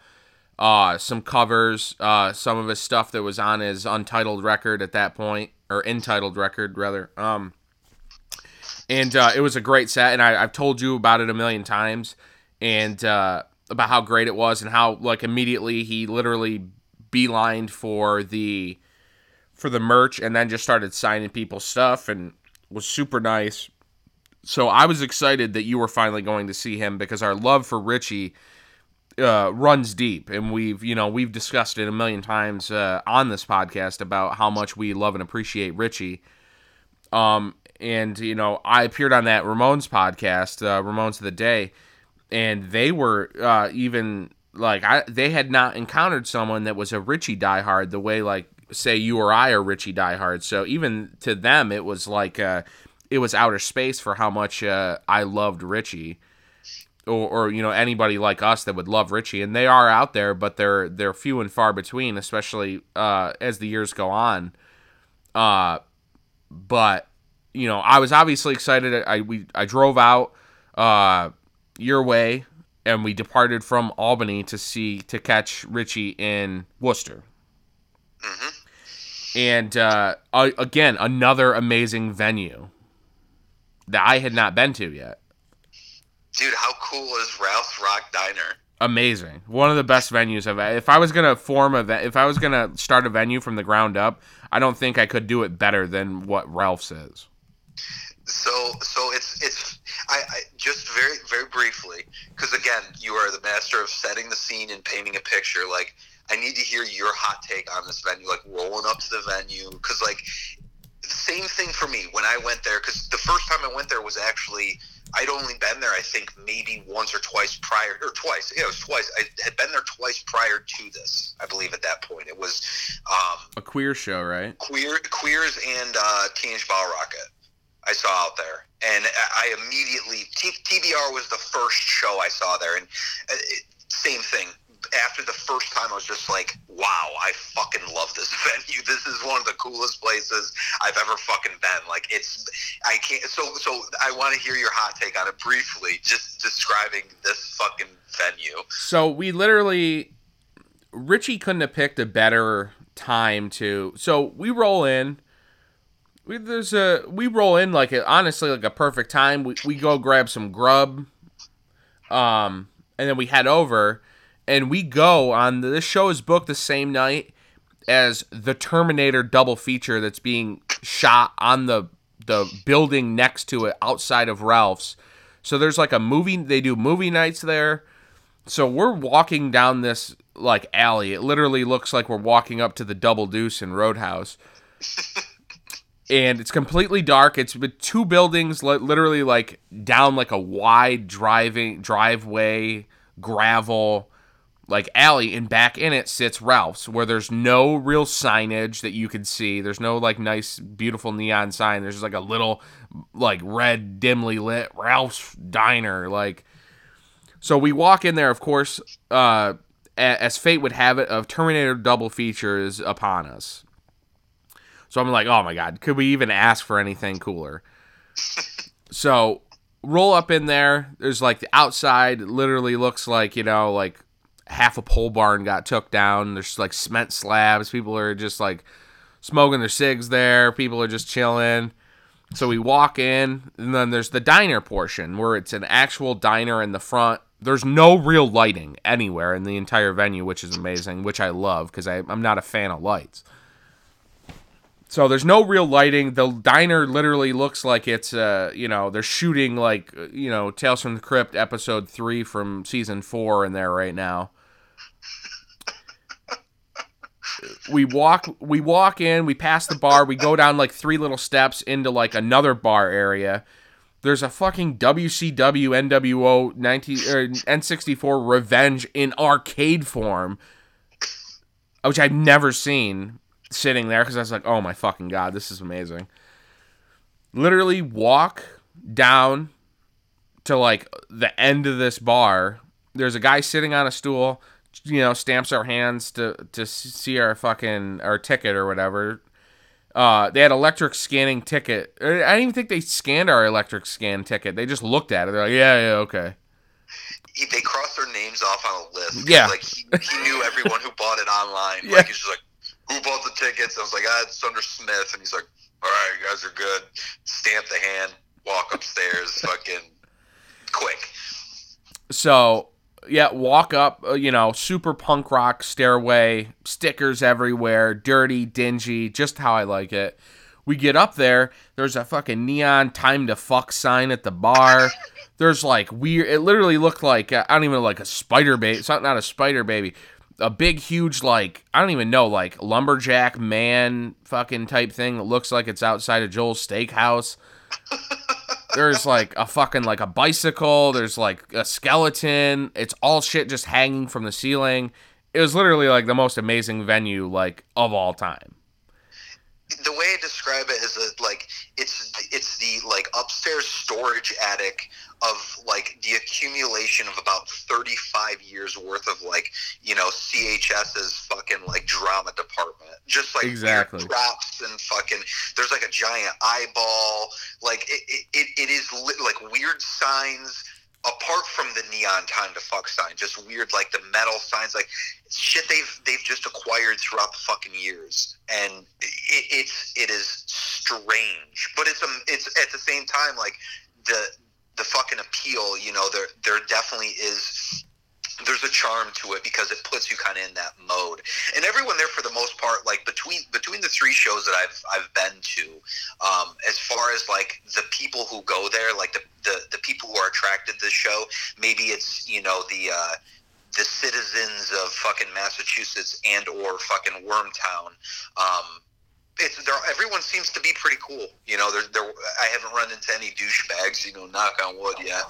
Uh, some covers, uh, some of his stuff that was on his untitled record at that point, or entitled record rather. Um, and uh, it was a great set, and I, I've told you about it a million times and uh, about how great it was and how like immediately he literally beelined for the for the merch and then just started signing people's stuff and was super nice. So I was excited that you were finally going to see him because our love for Richie uh, runs deep, and we've you know we've discussed it a million times uh, on this podcast about how much we love and appreciate Richie. Um, and you know I appeared on that Ramones podcast, uh, Ramones of the Day, and they were uh, even like I they had not encountered someone that was a Richie diehard the way like say you or I are Richie diehard. So even to them, it was like uh, it was outer space for how much uh, I loved Richie or, or you know anybody like us that would love Richie, and they are out there, but they're they're few and far between, especially uh, as the years go on. Uh, but you know, I was obviously excited. I we I drove out uh, your way, and we departed from Albany to see to catch Richie in Worcester. hmm And uh, uh, again, another amazing venue that I had not been to yet. Dude, how cool is Ralph's Rock Diner? amazing. One of the best venues I've. If I was gonna form a, if I was gonna start a venue from the ground up, I don't think I could do it better than what Ralph's is. So, so it's it's I, I just very very briefly because again, you are the master of setting the scene and painting a picture. Like, I need to hear your hot take on this venue. Like rolling up to the venue because like the same thing for me when I went there because the first time I went there was actually I'd only been there I think maybe once or twice prior or twice yeah it was twice I had been there twice prior to this I believe at that point it was um, A queer show, right? queer queers and uh, Teenage Ball Rocket I saw out there and I immediately T- TBR was the first show I saw there and uh, it, same thing after the first time I was just like wow I fucking love this venue this is one of the coolest places I've ever fucking been like it's I can't so so I want to hear your hot take on it briefly just describing this fucking venue So we literally, Richie couldn't have picked a better time to. So we roll in. We there's a we roll in like a, honestly like a perfect time. We we go grab some grub, um, and then we head over, and we go on. This show is booked the same night as the Terminator double feature that's being shot on the the building next to it outside of Ralph's. So there's like a movie. They do movie nights there. So we're walking down this like alley. It literally looks like we're walking up to the Double Deuce in Roadhouse. and it's completely dark. It's with two buildings literally like down like a wide driving driveway, gravel like alley and back in it sits Ralph's where there's no real signage that you can see. There's no like nice beautiful neon sign. There's just like a little like red dimly lit Ralph's diner like so we walk in there, of course, uh, as fate would have it, of Terminator double feature is upon us. So I'm like, oh my god, could we even ask for anything cooler? so roll up in there. There's like the outside literally looks like you know like half a pole barn got took down. There's like cement slabs. People are just like smoking their cigs there. People are just chilling. So we walk in, and then there's the diner portion where it's an actual diner in the front. There's no real lighting anywhere in the entire venue, which is amazing, which I love because I'm not a fan of lights. So there's no real lighting. The diner literally looks like it's, uh, you know, they're shooting like, uh, you know, Tales from the Crypt episode three from season four in there right now. We walk we walk in we pass the bar we go down like three little steps into like another bar area. There's a fucking WCW NWO 19 er, or N64 Revenge in arcade form which I've never seen sitting there cuz I was like oh my fucking god this is amazing. Literally walk down to like the end of this bar. There's a guy sitting on a stool you know, stamps our hands to to see our fucking our ticket or whatever. Uh, they had electric scanning ticket. I didn't even think they scanned our electric scan ticket. They just looked at it. They're like, yeah, yeah, okay. he, they crossed their names off on a list. Yeah. like he, he knew everyone who bought it online Yeah. like he's just like who bought the tickets I was like ah it's under Smith and he's like all right you guys are good stamp the hand walk upstairs fucking quick So yeah, walk up, uh, you know, super punk rock stairway, stickers everywhere, dirty, dingy, just how I like it. We get up there, there's a fucking neon time to fuck sign at the bar. There's like weird, it literally looked like, uh, I don't even know, like a spider baby. It's not, not a spider baby. A big, huge, like, I don't even know, like lumberjack man fucking type thing that looks like it's outside of Joel's steakhouse there's like a fucking like a bicycle. There's like a skeleton. It's all shit just hanging from the ceiling. It was literally like the most amazing venue like of all time. The way I describe it is that like it's it's the like upstairs storage attic of like the accumulation of about 35 years worth of like you know CHS's fucking like drama department. Just like exactly. props and fucking there's like a giant eyeball. Like it it, it is li- like weird signs apart from the neon time to fuck sign, just weird like the metal signs, like shit they've they've just acquired throughout the fucking years, and it, it's it is strange, but it's a it's at the same time like the the fucking appeal, you know, there there definitely is there's a charm to it because it puts you kind of in that mode. And everyone there, for the most part, like between between the three shows that I've I've been to, um, as far as like the people who go there, like the, the the people who are attracted to the show, maybe it's you know the. Uh, the citizens of fucking Massachusetts and or fucking Wormtown, um, it's there. Everyone seems to be pretty cool. You know, there, there. I haven't run into any douchebags. You know, knock on wood yet.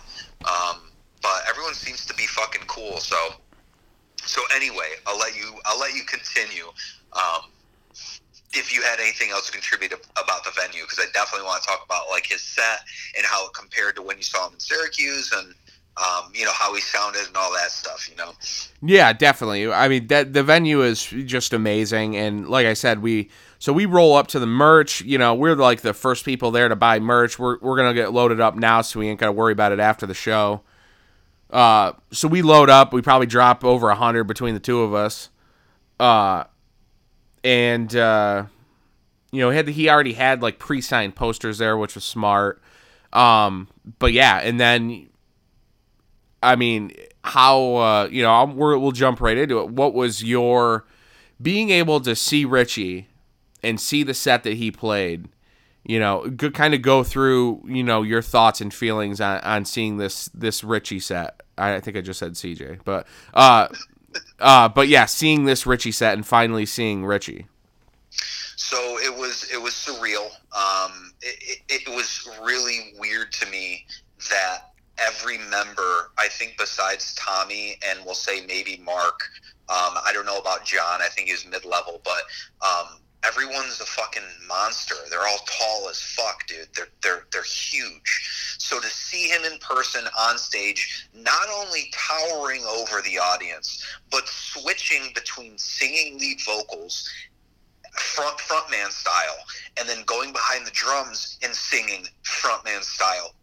Um, but everyone seems to be fucking cool. So, so anyway, I'll let you. I'll let you continue. Um, if you had anything else to contribute about the venue, because I definitely want to talk about like his set and how it compared to when you saw him in Syracuse and. Um, you know how he sounded and all that stuff. You know. Yeah, definitely. I mean, that the venue is just amazing, and like I said, we so we roll up to the merch. You know, we're like the first people there to buy merch. We're we're gonna get loaded up now, so we ain't gotta worry about it after the show. Uh, so we load up. We probably drop over a hundred between the two of us. Uh, and uh, you know, had he already had like pre-signed posters there, which was smart. Um, but yeah, and then I mean, how uh, you know, we will jump right into it. What was your being able to see Richie and see the set that he played? you know, good kind of go through, you know, your thoughts and feelings on, on seeing this this Richie set. I think I just said CJ, but uh, uh, but yeah, seeing this Richie set and finally seeing Richie. So it was it was surreal. Um, it, it, it was really weird to me that every member, I think besides Tommy and we'll say maybe Mark, um, I don't know about John. I think he's mid level, but um, everyone's a fucking monster. They're all tall as fuck, dude. They're they're they're huge. So to see him in person on stage, not only towering over the audience, but switching between singing lead vocals front frontman style and then going behind the drums and singing frontman style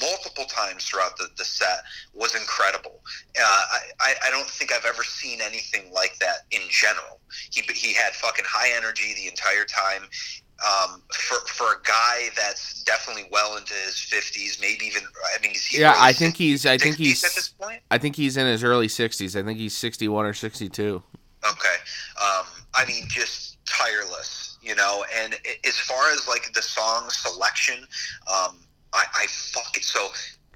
multiple times throughout the, the set was incredible. Uh, I, I don't think I've ever seen anything like that in general. He, he had fucking high energy the entire time. Um, for for a guy that's definitely well into his fifties, maybe even I mean, yeah, I think he's I think he's at this point. I think he's in his early sixties. I think he's sixty one or sixty two. Okay, um, I mean, just tireless, you know. And as far as like the song selection, um, I, I fuck it. so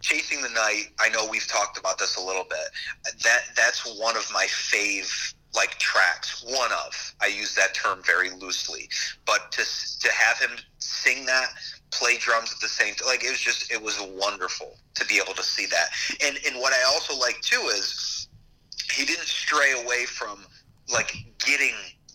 chasing the night. I know we've talked about this a little bit. That that's one of my fave like tracks. One of I use that term very loosely, but to to have him sing that, play drums at the same time, like it was just it was wonderful to be able to see that. And and what I also like too is he didn't stray away from like getting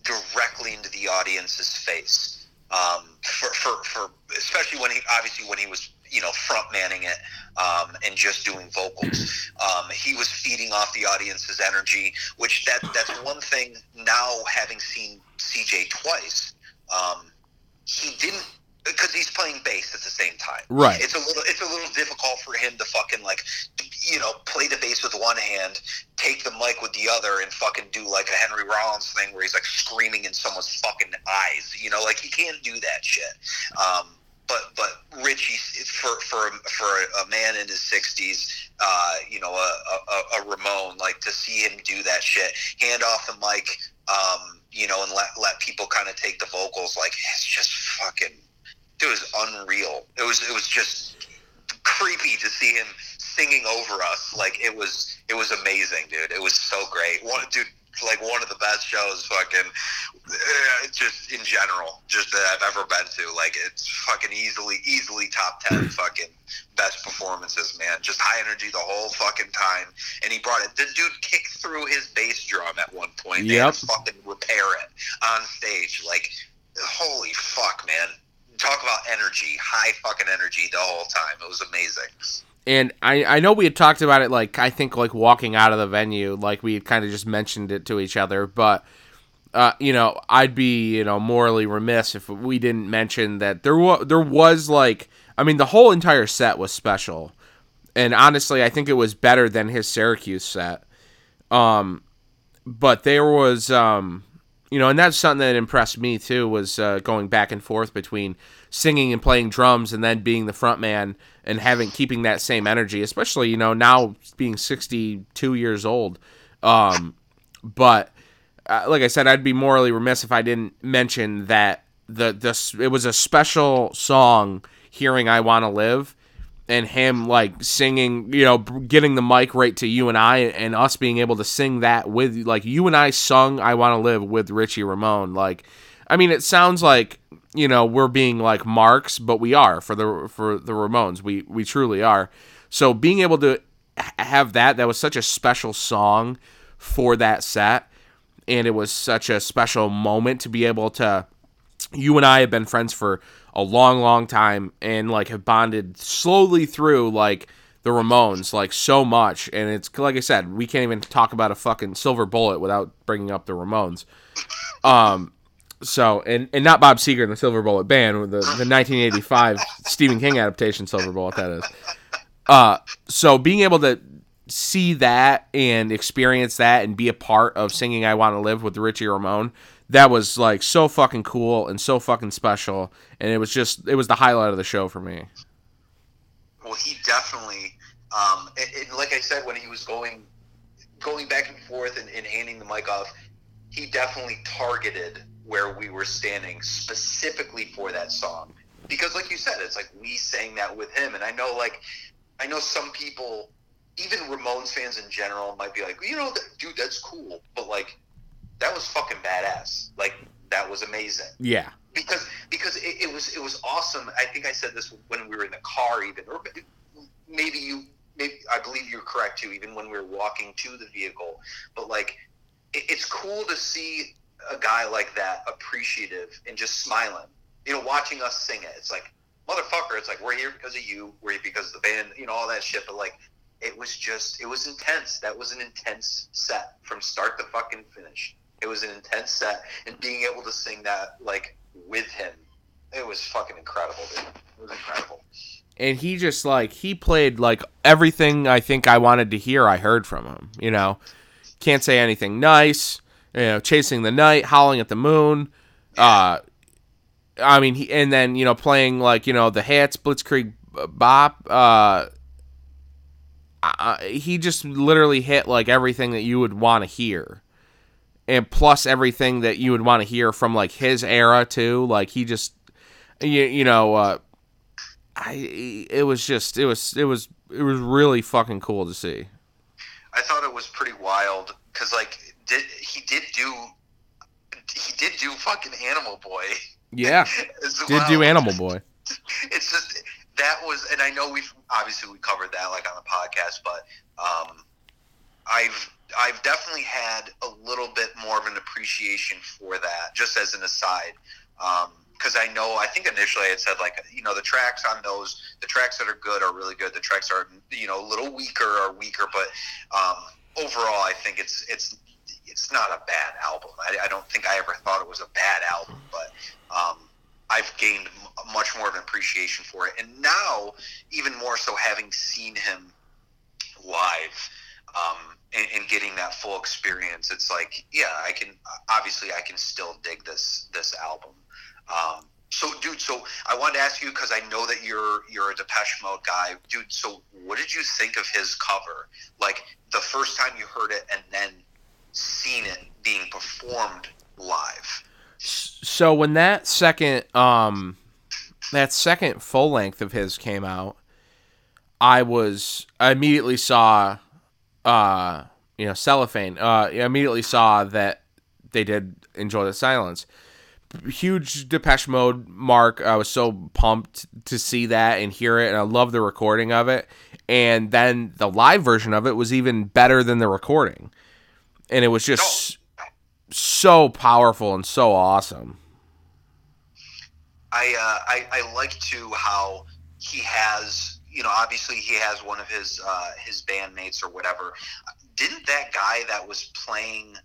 directly into the audience's face. Um, for, for, for especially when he obviously when he was you know, front manning it um, and just doing vocals. Um, he was feeding off the audience's energy, which that that's one thing. Now having seen CJ twice, um, he didn't because he's playing bass at the same time. Right. It's a little it's a little difficult for him to fucking like you know play the bass with one hand, take the mic with the other, and fucking do like a Henry Rollins thing where he's like screaming in someone's fucking eyes. You know, like he can't do that shit. Um, but but Richie for for for a man in his sixties, uh, you know, a, a, a, Ramones like to see him do that shit, hand off the mic, um, you know, and let let people kind of take the vocals. Like it's just fucking, it was unreal. It was it was just creepy to see him singing over us. Like it was it was amazing, dude. It was so great. One dude like one of the best shows fucking uh, just in general just that I've ever been to like it's fucking easily easily top 10 fucking best performances man just high energy the whole fucking time and he brought it the dude kicked through his bass drum at one point they had to fucking repair it on stage like holy fuck man talk about energy high fucking energy the whole time. It was amazing. And I, I know we had talked about it like I think like walking out of the venue, like we had kind of just mentioned it to each other, but uh, you know, I'd be you know morally remiss if we didn't mention that there was there was like I mean the whole entire set was special, and honestly I think it was better than his Syracuse set. Um, but there was um, you know, and that's something that impressed me too was uh, going back and forth between singing and playing drums and then being the front man and having keeping that same energy, especially you know now being 62 years old. Um, but uh, like I said, I'd be morally remiss if I didn't mention that the this it was a special song. Hearing "I Want to Live" and him like singing, you know, getting the mic right to you and I, and us being able to sing that with like you and I sung "I Want to Live" with Richie Ramone. Like, I mean, it sounds like you know we're being like marks, but we are for the for the Ramones. We we truly are. So being able to have that that was such a special song for that set, and it was such a special moment to be able to. You and I have been friends for a long, long time, and like have bonded slowly through like the Ramones like so much, and it's like I said, we can't even talk about a fucking Silver Bullet without bringing up the Ramones. Um, so and and not Bob Seger and the Silver Bullet Band, the the 1985 Stephen King adaptation Silver Bullet that is. Uh, so being able to see that and experience that and be a part of singing I Want to Live with Richie Ramone, that was like so fucking cool and so fucking special, and it was just it was the highlight of the show for me. Well, he definitely, um, like I said, when he was going, going back and forth and, and handing the mic off, he definitely targeted where we were standing specifically for that song. Because, like you said, it's like we sang that with him, and I know, like, I know some people, even Ramones fans in general, might be like, you know, dude, that's cool, but like, that was fucking badass. Like, that was amazing Yeah, because because it, it was it was awesome. I think I said this when we were in the car, even or maybe you maybe I believe you're correct too. Even when we were walking to the vehicle, but like it, it's cool to see a guy like that appreciative and just smiling. You know, watching us sing it. It's like motherfucker. It's like we're here because of you. We're here because of the band. You know all that shit. But like it was just it was intense. That was an intense set from start to fucking finish. It was an intense set, and being able to sing that like with him, it was fucking incredible, dude. It was incredible. and he just like he played like everything I think I wanted to hear. I heard from him. You know, can't say anything nice. You know, chasing the night, howling at the moon. Uh, I mean, he and then you know playing like you know the hats, Blitzkrieg Bop. Uh, uh, he just literally hit like everything that you would want to hear, and plus everything that you would want to hear from like his era too. Like he just, you, you know, uh, I it was just it was it was it was really fucking cool to see. I thought it was pretty wild because like did he did do he did do fucking Animal Boy. Yeah, did well. do Animal Boy. it's just that was, and I know we've obviously we covered that like on the podcast, but um, I've I've definitely had a little bit more of an appreciation for that. Just as an aside, because I know I think initially I had said like you know the tracks on those the tracks that are good are really good. The tracks are you know a little weaker are weaker, but um, overall I think it's it's it's not a bad album. I, I don't think I ever thought it was a bad album, but um, I've gained m- much more of an appreciation for it, and now even more so having seen him live um, and, and getting that full experience. It's like, yeah, I can obviously I can still dig this this album. Um, So, dude, so I wanted to ask you because I know that you're you're a Depeche Mode guy, dude. So, what did you think of his cover? Like the first time you heard it, and then seen it being performed live. So when that second um that second full length of his came out, I was I immediately saw uh you know cellophane. Uh immediately saw that they did enjoy the silence. Huge Depeche Mode mark. I was so pumped to see that and hear it, and I love the recording of it. And then the live version of it was even better than the recording, and it was just so powerful and so awesome. I, uh, I I like to how he has you know obviously he has one of his uh, his bandmates or whatever. Didn't that guy that was playing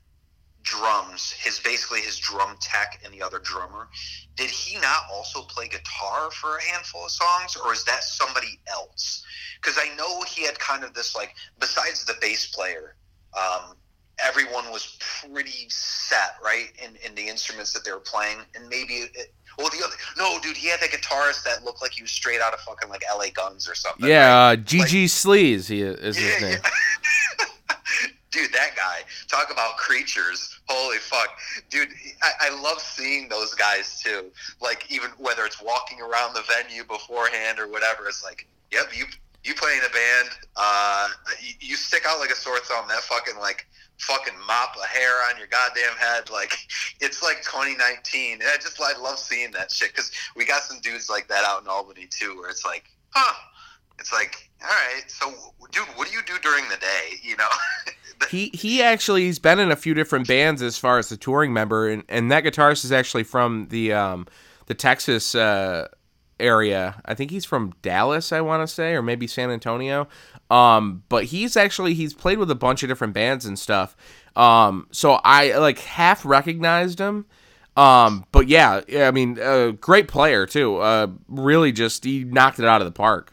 drums, his basically his drum tech and the other drummer, did he not also play guitar for a handful of songs, or is that somebody else? Because I know he had kind of this like besides the bass player. Um, everyone was pretty set, right, in, in the instruments that they were playing, and maybe it, well, the other no, dude, he had a guitarist that looked like he was straight out of fucking like L.A. Guns or something. Yeah, right? uh, GG like, Sleaze, he is yeah, his name. Yeah. dude, that guy. Talk about creatures. Holy fuck, dude! I, I love seeing those guys too. Like even whether it's walking around the venue beforehand or whatever, it's like, yep, you you play in a band. Uh, you, you stick out like a sore thumb. That fucking like fucking mop a hair on your goddamn head. Like it's like 2019. And I just I love seeing that shit because we got some dudes like that out in Albany too, where it's like, huh. It's like, all right, so dude, what do you do during the day? You know. he he actually he's been in a few different bands as far as the touring member, and and that guitarist is actually from the um the Texas. Uh, area. I think he's from Dallas, I want to say, or maybe San Antonio. Um, but he's actually he's played with a bunch of different bands and stuff. Um, so I like half recognized him. Um, but yeah, I mean, uh, great player too. Uh, really just he knocked it out of the park.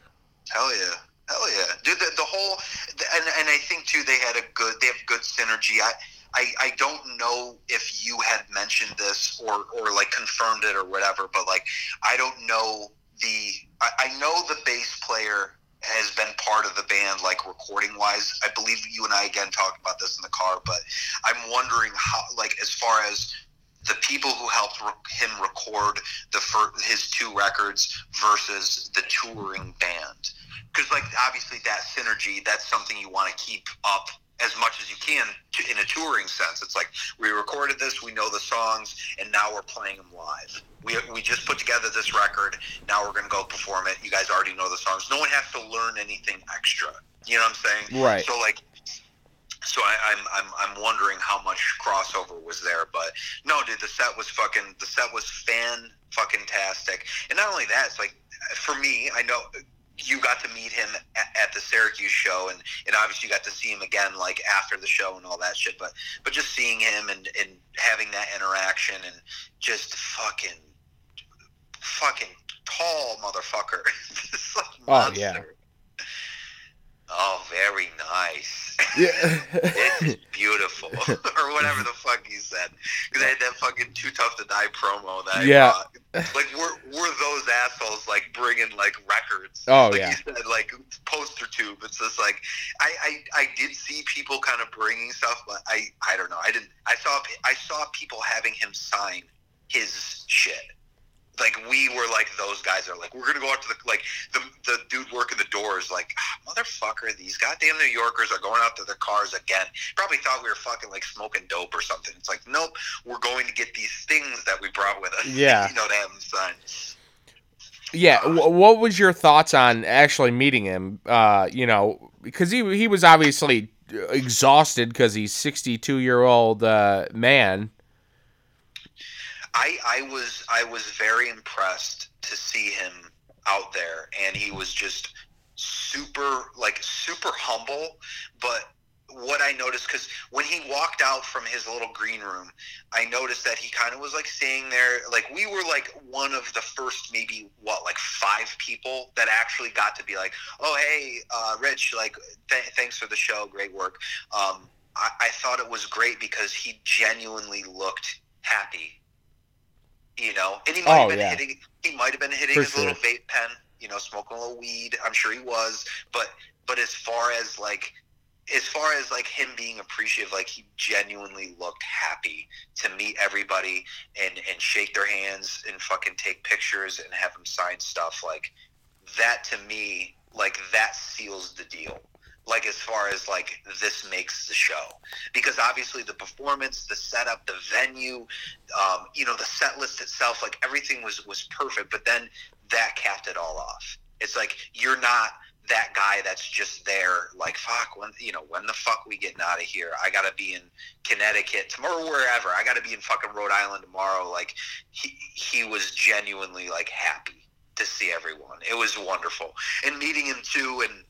Hell yeah, hell yeah, dude. The, the whole and and I think too they had a good they have good synergy. I. I, I don't know if you had mentioned this or, or like confirmed it or whatever, but like I don't know the I, I know the bass player has been part of the band, like recording wise. I believe you and I again talked about this in the car, but I'm wondering how, like, as far as the people who helped him record the fir- his two records versus the touring band, because like obviously that synergy, that's something you want to keep up as much as you can in a touring sense. It's like we recorded this, we know the songs, and now we're playing them live. We, we just put together this record. Now we're going to go perform it. You guys already know the songs. No one has to learn anything extra. You know what I'm saying? Right. So like, so I, am I'm, I'm I'm wondering how much crossover was there, but no, dude, the set was fucking the set was fan fucking tastic, and not only that, it's like for me, I know you got to meet him at, at, the Syracuse show, and, and obviously you got to see him again like after the show and all that shit. But but just seeing him and, and having that interaction and just fucking fucking tall motherfucker. this like oh yeah. Oh, very nice. Yeah. it's beautiful. or whatever the fuck he said. Because they had that fucking Too Tough to Die promo that uh, yeah. like, we're, we're those assholes, like, bringing, like, records. Oh, like yeah. you said, like, poster tube. It's just like, I, I, I did see people kind of bringing stuff, but I, I don't know. I didn't, I saw, I saw people having him sign his shit like we were like those guys are like we're gonna go out to the like the the dude working the doors like ah, motherfucker these goddamn New Yorkers are going out to their cars again. Probably thought we were fucking like smoking dope or something. It's like nope, we're going to get these things that we brought with us. Yeah, you know to have them signed. Yeah, uh, what was your thoughts on actually meeting him? Uh, you know, because he he was obviously exhausted because he's sixty two year old uh, man I I was I was very impressed to see him out there, and he was just super like super humble, but what I noticed because when he walked out from his little green room, I noticed that he kind of was like staying there. Like we were like one of the first, maybe what, like five people that actually got to be like, "Oh, hey, uh, Rich, like th- thanks for the show, great work." Um, I-, I thought it was great because he genuinely looked happy You know, and he might oh, have Oh, been yeah. hitting. He might have been hitting For his little sure. vape pen. You know, smoking a little weed. I'm sure he was. But but as far as like as far as like him being appreciative, like he genuinely looked happy to meet everybody and and shake their hands and fucking take pictures and have them sign stuff. Like that to me, like that seals the deal. Like as far as like this makes the show, because obviously the performance, the setup, the venue, um, you know, the set list itself, like everything was was perfect. But then that capped it all off. It's like you're not that guy that's just there like fuck when you know when the fuck we getting out of here? I gotta be in connecticut tomorrow wherever. I gotta be in fucking rhode island tomorrow. Like he he was genuinely like happy to see everyone. It was wonderful. And meeting him too and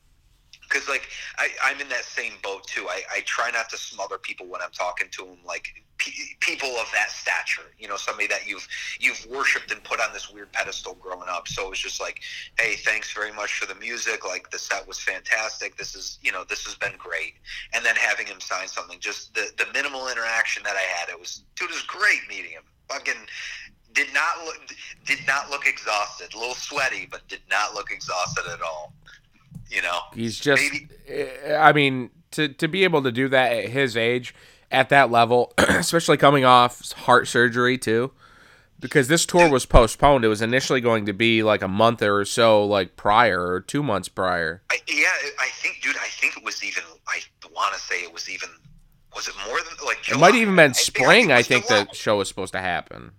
because like I, I'm in that same boat too. I, I try not to smother people when I'm talking to them, like pe- people of that stature. You know, somebody that you've you've worshipped and put on this weird pedestal growing up. So it was just like, hey, thanks very much for the music. Like the set was fantastic. This is you know this has been great. And then having him sign something, just the the minimal interaction that I had, it was dude, it was great meeting him. Fucking did not look did not look exhausted. A little sweaty, but did not look exhausted at all. You know. He's just. Maybe- eh, I mean, to to be able to do that at his age, at that level, especially coming off heart surgery too, because this tour was postponed. It was initially going to be like a month or so, like prior or two months prior. I, yeah, I think, dude. I think it was even. I want to say it was even. Was it more than like? It might have even been I think- spring. it I think July. the show was supposed to happen.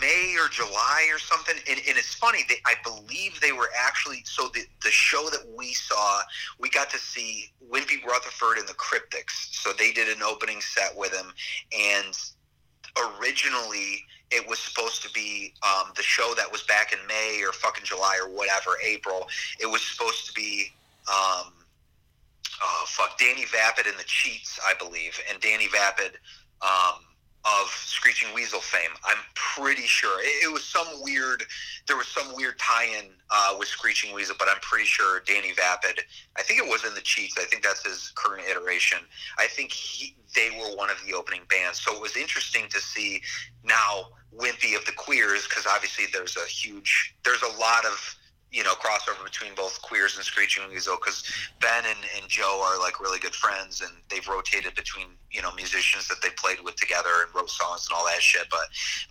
May, or July or something. And, and it's funny. They, I believe they were actually. So the the show that we saw, we got to see Wimpy Rutherford and the Cryptics. So they did an opening set with him, and originally it was supposed to be um, the show that was back in May or fucking July or whatever, April. It was supposed to be. Um, oh fuck, Danny Vapid and the Cheats, I believe, and Danny Vapid um, of Screeching Weasel fame. I'm pretty sure it, it was some weird. There was some weird tie-in uh, with Screeching Weasel, but I'm pretty sure Danny Vapid. I think it was in the Cheats. I think that's his current iteration. I think he, they were one of the opening bands. So it was interesting to see now Wimpy of the Queers because obviously there's a huge, there's a lot of you know crossover between both Queers and Screeching Weasel because Ben and, and Joe are like really good friends and they've rotated between you know musicians that they played with together and wrote songs and all that shit. But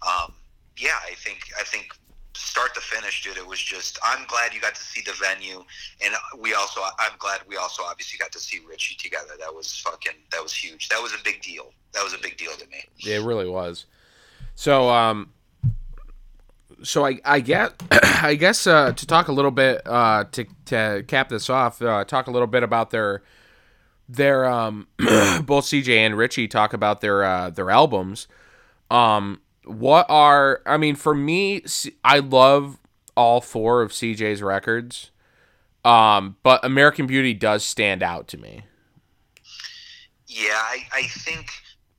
um, yeah, I think I think start to finish, dude, it was just. I'm glad you got to see the venue, and we also. I'm glad we also obviously got to see Richie together. That was fucking. That was huge. That was a big deal. That was a big deal to me. It really was. So, um, so I, I get, I guess, uh, to talk a little bit, uh, to, to cap this off, uh, talk a little bit about their, their, um, both CJ and Richie talk about their, uh, their albums. Um, what are, I mean, for me, I love all four of CJ's records. Um, but American Beauty does stand out to me. Yeah, I, I think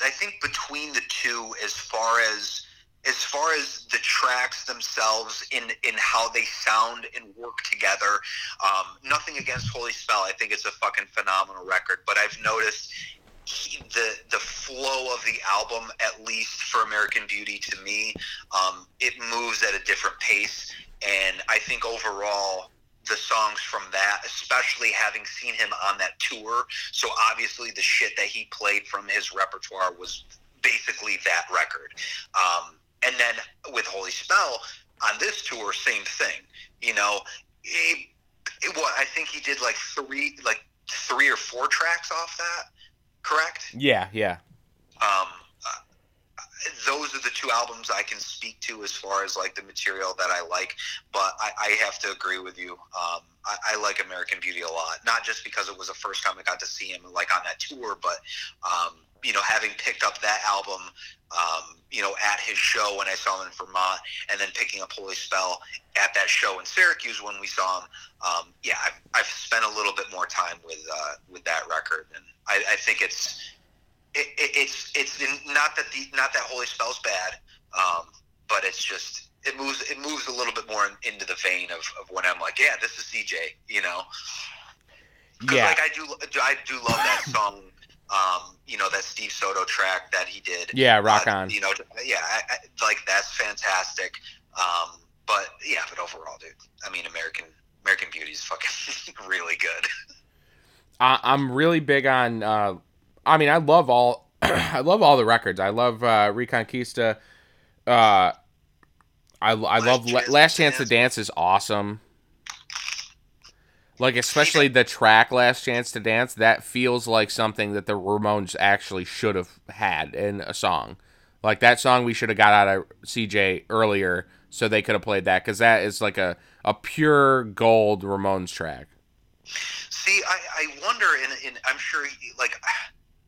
I think between the two, as far as as far as the tracks themselves in in how they sound and work together, um, nothing against Holy Spell. I think it's a fucking phenomenal record. But I've noticed he- the the flow of the album, at least for American Beauty, to me, um, it moves at a different pace, and I think overall. The songs from that, especially having seen him on that tour, so obviously the shit that he played from his repertoire was basically that record. Um, and then with Holy Spell on this tour, same thing. You know, it, it, what I think he did like three, like three or four tracks off that. Correct. Yeah, yeah. Um, uh, those are the two albums I can speak to as far as like the material that I like. But I, I have to agree with you. Um, I, I like American Beauty a lot, not just because it was the first time I got to see him like on that tour, but um, you know, having picked up that album, um, you know, at his show when I saw him in Vermont, and then picking up Holy Spell at that show in Syracuse when we saw him. Um, yeah, I've, I've spent a little bit more time with uh, with that record, and I, I think it's it, it, it's it's not that the not that Holy Spell's bad, um, but it's just it moves it moves a little bit more in, into the vein of, of when I'm like, yeah, this is CJ, you know. Yeah. like I do I do love that song. Um, you know that Steve Soto track that he did. Yeah, rock uh, on. You know, yeah, I, I, like that's fantastic. Um, but yeah, but overall, dude, I mean, American American Beauty is fucking really good. I, I'm really big on. Uh, I mean, I love all. I love all the records. I love uh, Reconquista. Uh, I, I love Chance Last Chance to Dance. Dance is awesome. Like especially the track Last Chance to Dance, that feels like something that the Ramones actually should have had in a song. Like that song we should have got out of CJ earlier so they could have played that cuz that is like a a pure gold Ramones track. See, I, I wonder, and, and I'm sure, he, like,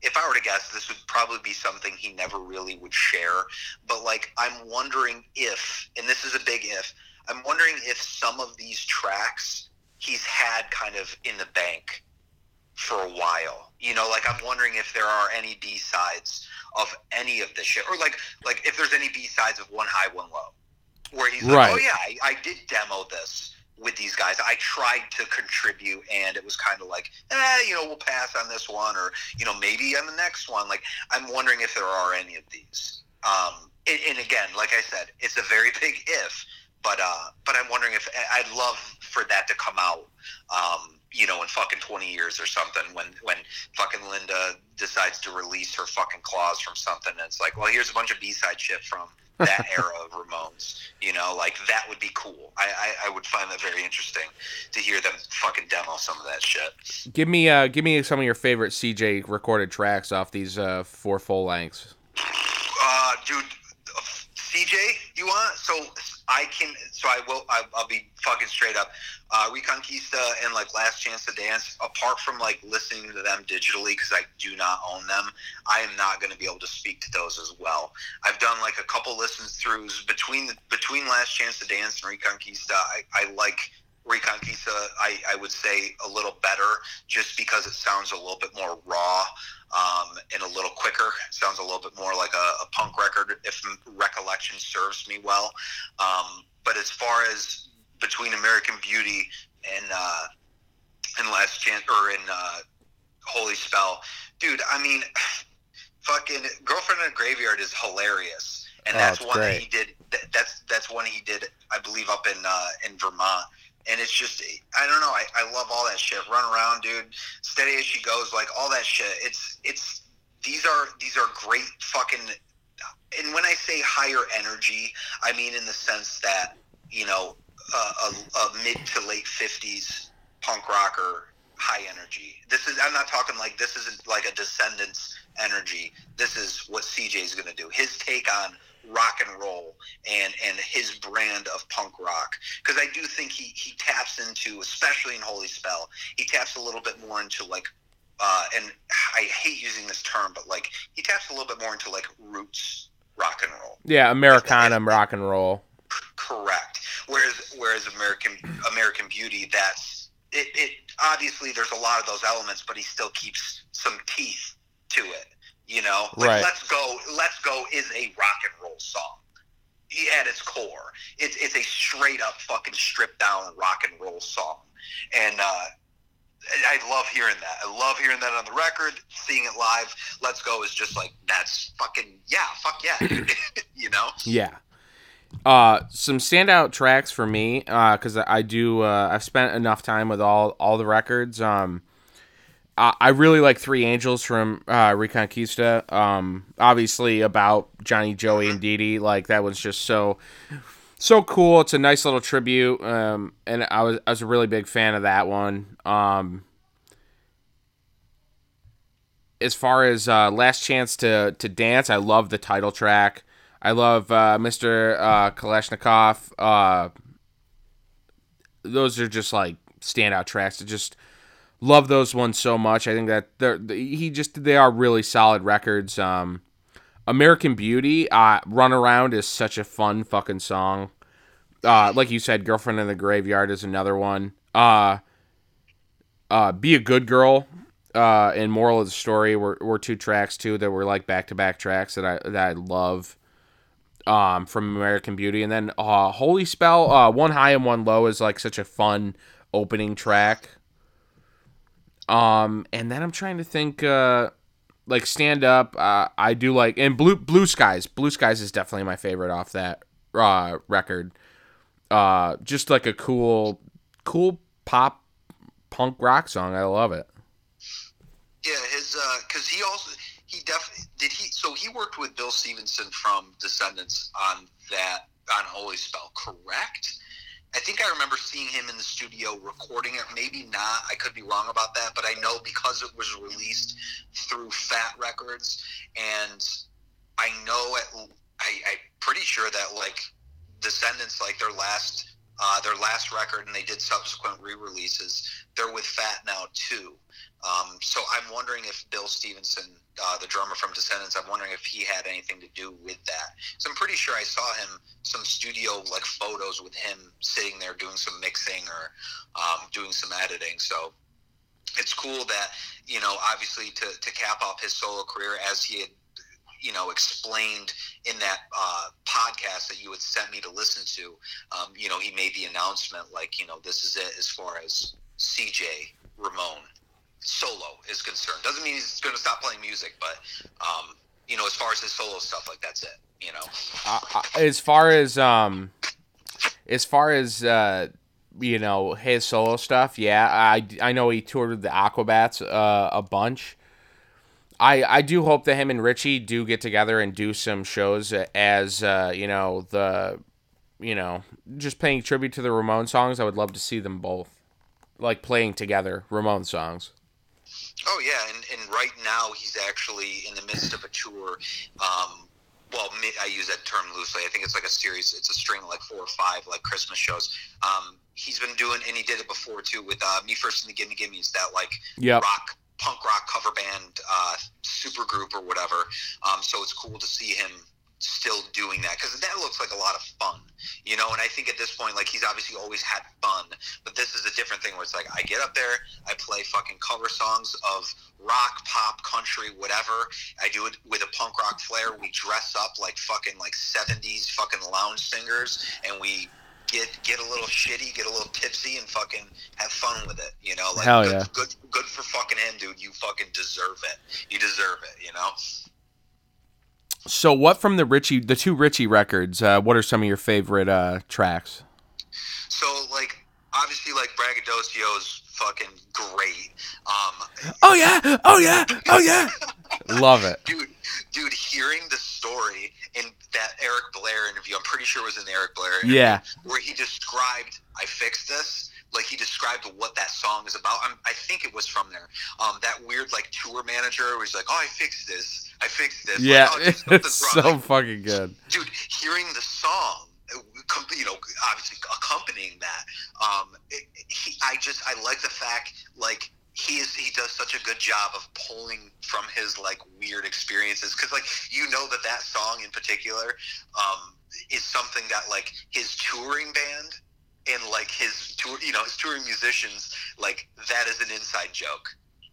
if I were to guess, this would probably be something he never really would share. But, like, I'm wondering if, and this is a big if, I'm wondering if some of these tracks he's had kind of in the bank for a while. You know, like, I'm wondering if there are any B sides of any of this shit, or like, like if there's any B sides of One High, One Low, where he's like, oh yeah, I, I did demo this with these guys. I tried to contribute, and it was kind of like, eh, you know, we'll pass on this one, or you know, maybe on the next one. Like, I'm wondering if there are any of these. Um, and, and again, like I said, it's a very big if, but uh, but I'm wondering if I'd love for that to come out. Um, you know, in fucking 20 years or something, when when fucking Linda decides to release her fucking claws from something, and it's like, well, here's a bunch of B-side shit from that era of Ramones. You know, like that would be cool. I, I, I would find that very interesting to hear them fucking demo some of that shit. Give me uh give me some of your favorite CJ recorded tracks off these uh four full lengths. Uh, dude, uh, CJ, you want? So I can. So I will. I, I'll be fucking straight up. Uh, Reconquista and like Last Chance to Dance. Apart from like listening to them digitally because I do not own them, I am not going to be able to speak to those as well. I've done like a couple listens throughs between the, between Last Chance to Dance and Reconquista. I, I like Reconquista. I, I would say a little better just because it sounds a little bit more raw um, and a little quicker. It sounds a little bit more like a, a punk record, if recollection serves me well. Um, but as far as between American Beauty and uh, and Last Chance or in uh, Holy Spell, dude, I mean, fucking Girlfriend in a Graveyard is hilarious, and Oh, that's one that he did. That, that's that's one he did, I believe, up in uh, in Vermont. And it's just, I don't know. I, I love all that shit. Run around, dude. Steady as she goes, like all that shit. It's, it's. These are these are great fucking. And when I say higher energy, I mean in the sense that you know a, a, a mid to late fifties punk rocker, high energy. This is. I'm not talking like this isn't like a Descendents energy. This is what CJ is going to do. His take on rock and roll and and his brand of punk rock. Because I do think he he taps into especially in Holy Spell he taps a little bit more into like uh, and I hate using this term but like he taps a little bit more into like roots rock and roll. Yeah, Americana rock and roll. correct. Whereas whereas American American Beauty that's it, it obviously there's a lot of those elements but he still keeps some teeth to it you know like Right. let's go let's go is a rock and roll song at its core it's, it's a straight up fucking stripped down rock and roll song and uh I love hearing that. I love hearing that on the record. Seeing it live, "Let's Go" is just like that's fucking yeah, fuck yeah, you know. Yeah. Uh, some standout tracks for me, uh, because I I do. Uh, I've spent enough time with all all the records. Um, I, really like Three Angels from uh, Reconquista. Um, obviously about Johnny, Joey, and Dee. Like that was just so so cool. It's a nice little tribute. Um, and I was I was a really big fan of that one. Um. As far as uh, last chance to to dance, I love the title track. I love uh, Mr. Uh, Kalashnikov. Uh, those are just like standout tracks. I just love those ones so much. I think that they're he just they are really solid records. Um, American Beauty, uh, Run Around is such a fun fucking song. Uh, like you said, Girlfriend in the Graveyard is another one. Uh, uh, Be a Good Girl uh, and Moral of the Story were, were two tracks too that were like back to back tracks that I that I love um, from American Beauty. And then uh, Holy Spell, uh, One High and One Low is like such a fun opening track. Um, and then I'm trying to think, uh, like stand up. Uh, I do like and blue blue skies. Blue skies is definitely my favorite off that uh, record. Uh, just like a cool, cool pop punk rock song. I love it. Yeah, his because he also he definitely did he so he worked with Bill Stevenson from Descendents on that on Holy Spell, correct? I think I remember seeing him in the studio recording it. Maybe not. I could be wrong about that, but I know because it was released through Fat Wreck Chords, and I know it. I, I'm pretty sure that like Descendents, like their last uh, their last record, and they did subsequent re-releases. They're with Fat now too. Um, so I'm wondering if Bill Stevenson, uh, the drummer from Descendents. I'm wondering if he had anything to do with that. So I'm pretty sure I saw him some studio like photos with him sitting there doing some mixing or um, doing some editing. So it's cool that you know, obviously to to cap off his solo career as he had you know explained in that uh, podcast that you had sent me to listen to um, you know he made the announcement like you know this is it as far as cj ramone solo is concerned doesn't mean he's going to stop playing music but um, you know as far as his solo stuff like that's it you know Uh, uh, as far as um, as far as uh, you know his solo stuff, yeah, I I know he toured with the Aquabats uh, a bunch. I I do hope that him and Richie do get together and do some shows as uh, you know the you know just paying tribute to the Ramone songs. I would love to see them both like playing together Ramone songs. Oh yeah, and, and right now he's actually in the midst of a tour. Um, well, I use that term loosely. I think it's like a series. It's a string of like four or five like Christmas shows. Um, he's been doing, and he did it before too with uh, Me First and the Gimme Gimmes. That like Yep. rock punk rock cover band uh, super group or whatever. Um, so it's cool to see him still doing that because that looks like a lot of fun, you know. And I think at this point, like he's obviously always had fun, but this is a different thing where it's like I get up there, I play fucking cover songs of rock, pop, country, whatever. I do it with a punk rock flair. We dress up like fucking like seventies fucking lounge singers, and we. Get, get a little shitty, get a little tipsy, and fucking have fun with it. You know, like Hell good, yeah. good, good for fucking him, dude. You fucking deserve it. You deserve it. You know. So what from the Richie the two Richie records? Uh, what are some of your favorite uh, tracks? So like obviously like Braggadocio is fucking great. Um Oh yeah, oh yeah, oh yeah. Love it. dude dude hearing the story in that Eric Blair interview, I'm pretty sure it was in the Eric Blair interview, Yeah. where he described I fixed this. Like he described what that song is about. I'm, I think it was from there. Um, that weird like tour manager he's like, "Oh, I fixed this. I fixed this." Yeah, like, oh, it's so. Like, fucking good. dude, hearing the song, you know, obviously accompanying that, um, it, he, I just, I like the fact, like, he is, he does such a good job of pulling from his like weird experiences, because like you know that that song in particular, um, is something that like his touring band and like his tour, you know, his touring musicians, like that is an inside joke.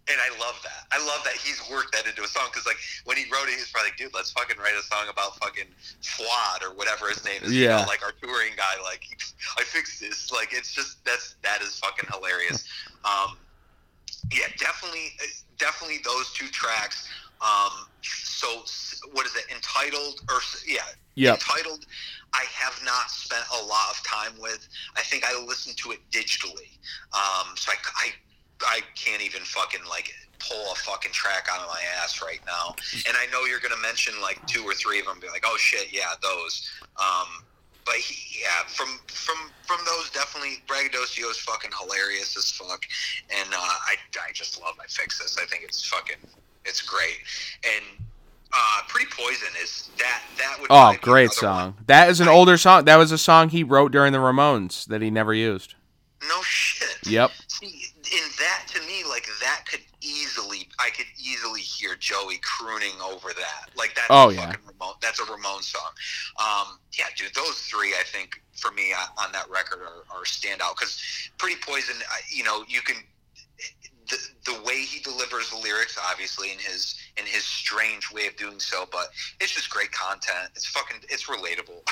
And I love that. I love that he's worked that into a song because, like, when he wrote it, he was probably like, "Dude, let's fucking write a song about fucking Flawed or whatever his name is." You Yeah. know, like our touring guy. Like, I fixed this. Like, it's just that's that is fucking hilarious. Um, yeah, definitely, definitely those two tracks. Um, so what is it? Entitled or yeah, Yep. entitled. I have not spent a lot of time with. I think I listened to it digitally. Um, so I, I, I can't even fucking like pull a fucking track out of my ass right now. And I know you're gonna mention like two or three of them. Be like, oh shit, yeah, those. Um, but he, yeah, from from from those definitely Braggadocio is fucking hilarious as fuck, and uh, I I just love my fixes. I think it's fucking it's great, and uh, Pretty Poison is that that would Oh, great song. one. That is an I- older song. That was a song he wrote during the Ramones that he never used. No shit. Yep. See, in that to me, like that could easily, I could easily hear Joey crooning over that. Like that's Oh, a yeah. Ramone, that's a Ramone song. Um, yeah, dude, those three I think for me on, on that record are, are standout because Pretty Poison, you know, you can the, the way he delivers the lyrics, obviously, in his in his strange way of doing so, but it's just great content. It's fucking, it's relatable.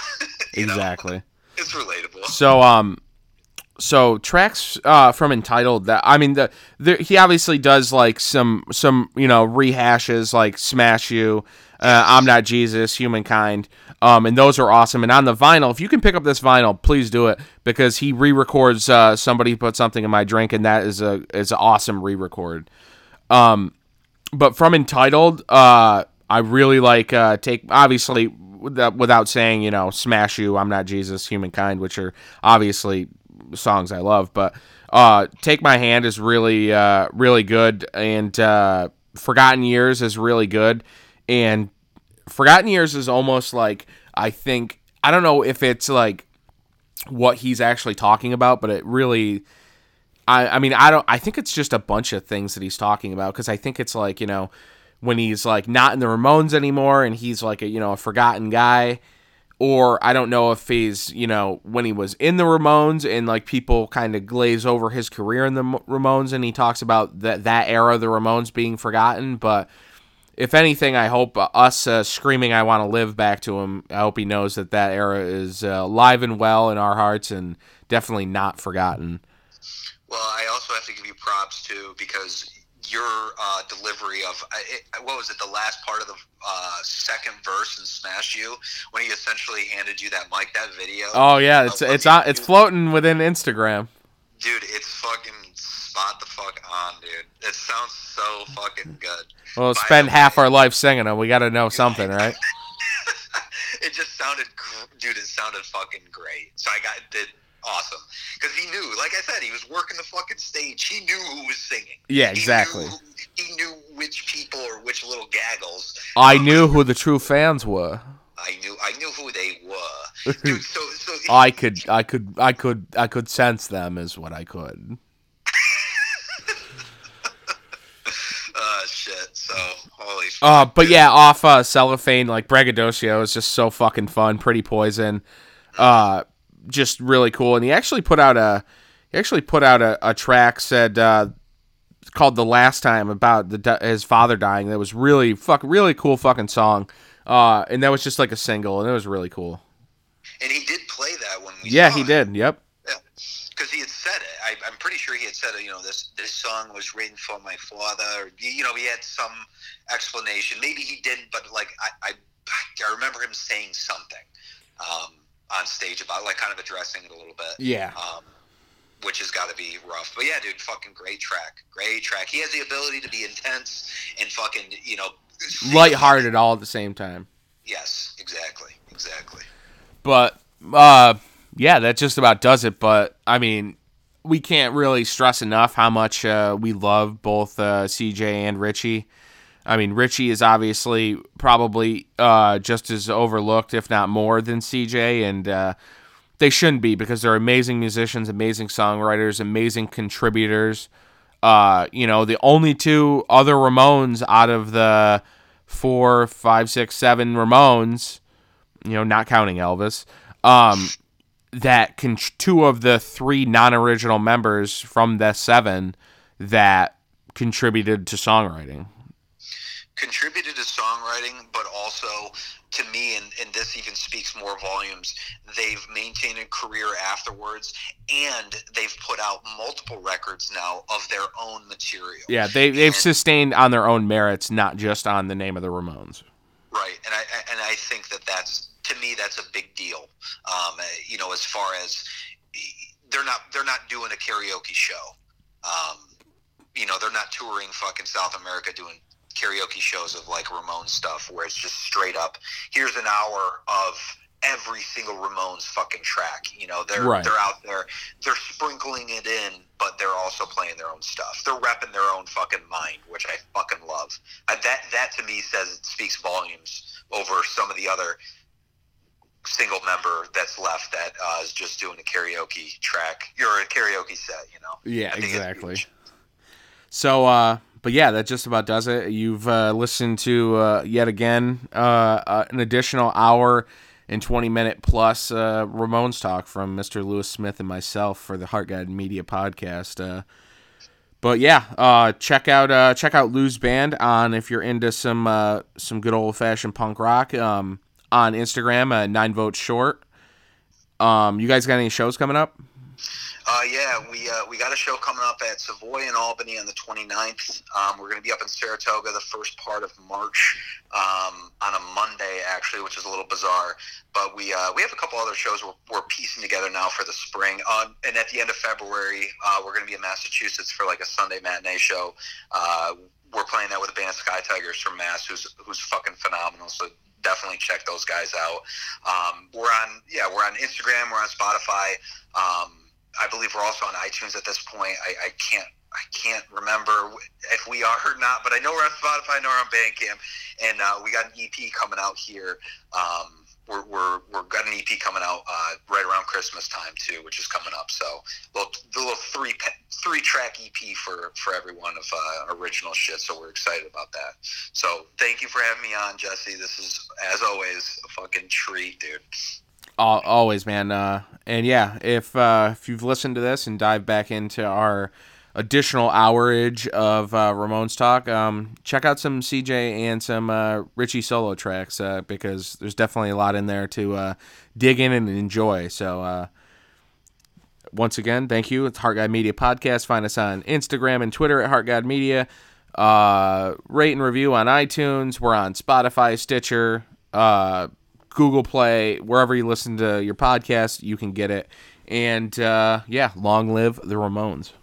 You know? Exactly. It's relatable. So um so tracks uh, from Entitled that I mean the, the he obviously does like some some you know rehashes like Smash You, uh, I'm Not Jesus, Humankind, um, and those are awesome. And on the vinyl, if you can pick up this vinyl, please do it because he re-records uh, somebody put something in my drink, and that is a is an awesome re-record. Um, but from Entitled, uh, I really like uh, take obviously without, saying you know Smash You, I'm Not Jesus, Humankind, which are obviously songs I love, but uh, Take My Hand is really uh, really good, and uh, Forgotten Years is really good, and Forgotten Years is almost like I think I don't know if it's like what he's actually talking about, but it really. I, I mean I don't I think it's just a bunch of things that he's talking about because I think it's like you know when he's like not in the Ramones anymore and he's like a you know a forgotten guy or I don't know if he's, you know, when he was in the Ramones and like people kind of glaze over his career in the Ramones and he talks about that that era of the Ramones being forgotten, but if anything, I hope uh, us uh, screaming "I want to live" back to him. I hope he knows that that era is uh, alive and well in our hearts and definitely not forgotten. Well, I also have to give you props too because your uh, delivery of uh, it, what was it the last part of the uh, second verse in Smash You when he essentially handed you that mic that video. Oh yeah, it's it's on, it's floating within Instagram. Dude, it's fucking spot the fuck on, dude. It sounds so fucking good. Well, By spend half our life singing them. We got to know something, right? it just sounded, dude. It sounded fucking great. So I got did awesome because he knew, like I said, he was working the fucking stage. He knew who was singing. Yeah, exactly. He knew, he knew which people or which little gaggles. I um, knew who the true fans were. I knew I knew who they were. Dude, so, so I could I could I could I could sense them is what I could. uh shit. So Uh, but yeah, off uh, cellophane like braggadocio is just so fucking fun. Pretty poison. Uh, just really cool. And he actually put out a he actually put out a, a track said uh, called "The Last Time" about the his father dying. That was really fuck really cool fucking song. Uh, and that was just like a single, and it was really cool. And he did play that when we. Yeah, he it. did. Yep. Because he had said it. I, am pretty sure he had said. You know, this this song was written for my father. Or, you know, he had some explanation. Maybe he didn't, but like I I, I remember him saying something. Um, on stage about like kind of addressing it a little bit. Yeah. Um, which has got to be rough. But yeah, dude, fucking great track, great track. He has the ability to be intense and fucking you know lighthearted all at the same time. Yes, exactly, exactly. But uh, yeah, that just about does it. But I mean, we can't really stress enough how much uh, we love both uh, CJ and Richie. I mean, Richie is obviously probably uh, just as overlooked, if not more, than CJ, and uh, they shouldn't be because they're amazing musicians, amazing songwriters, amazing contributors. Uh, you know, the only two other Ramones out of the four, five, six, seven Ramones, you know, not counting Elvis, um, that con- two of the three non-original members from the seven that contributed to songwriting contributed to songwriting, but also to me, and, and this even speaks more volumes, they've maintained a career afterwards and they've put out multiple records now of their own material. Yeah, they, they've and, sustained on their own merits, not just on the name of the Ramones. Right. And I, and I think that that's, to me, that's a big deal. Um, you know, as far as they're not, they're not doing a karaoke show. Um, you know, they're not touring fucking South America doing karaoke shows of like Ramone stuff where it's just straight up here's an hour of every single Ramones fucking track. You know, they're right. they're out there, they're sprinkling it in, but they're also playing their own stuff. They're repping their own fucking mind, which I fucking love. Uh, that that to me says speaks volumes over some of the other single member that's left that uh, is just doing a karaoke track or a karaoke set. You know. Yeah, exactly. So, uh, but yeah, that just about does it. You've uh, listened to uh, yet again uh, uh an additional hour and 20 minute plus uh, Ramones talk from Mr. Lewis Smith and myself for the Heart Guide Media podcast. Uh, but yeah, check out check out Lou's band on if you're into some some good old fashioned punk rock um, on Instagram. nine votes short. Um, you guys got any shows coming up? Uh, yeah, we uh, we got a show coming up at Savoy in Albany on the 29th. Um, we're going to be up in Saratoga the first part of March um, on a Monday, actually, which is a little bizarre. But we uh, we have a couple other shows we're, we're piecing together now for the spring. Um, and at the end of February, uh, we're going to be in Massachusetts for like a Sunday matinee show. Uh, we're playing that with a band Sky Tigers from Mass, who's who's fucking phenomenal. So definitely check those guys out. Um, we're on yeah, we're on Instagram, we're on Spotify. Um, I believe we're also on iTunes at this point. I, I can't I can't remember if we are or not, but I know we're on Spotify, know we're on Bandcamp, and uh, we got an EP coming out here. Um, we're, we're, we're got an EP coming out uh, right around Christmas time too, which is coming up. So little, the little three three track EP for for everyone of uh, original shit. So we're excited about that. So thank you for having me on, Jesse. This is as always a fucking treat, dude. Always, man. Uh, and yeah, if uh, if you've listened to this and dive back into our additional hourage of uh, Ramones talk, um, check out some CJ and some uh, Richie solo tracks uh, because there's definitely a lot in there to uh, dig in and enjoy. So, uh, once again, thank you. It's Heart God Media Podcast. Find us on Instagram and Twitter at Heart God Media. Uh, rate and review on iTunes. We're on Spotify, Stitcher, Google Play, wherever you listen to your podcast, you can get it. And yeah, long live the Ramones.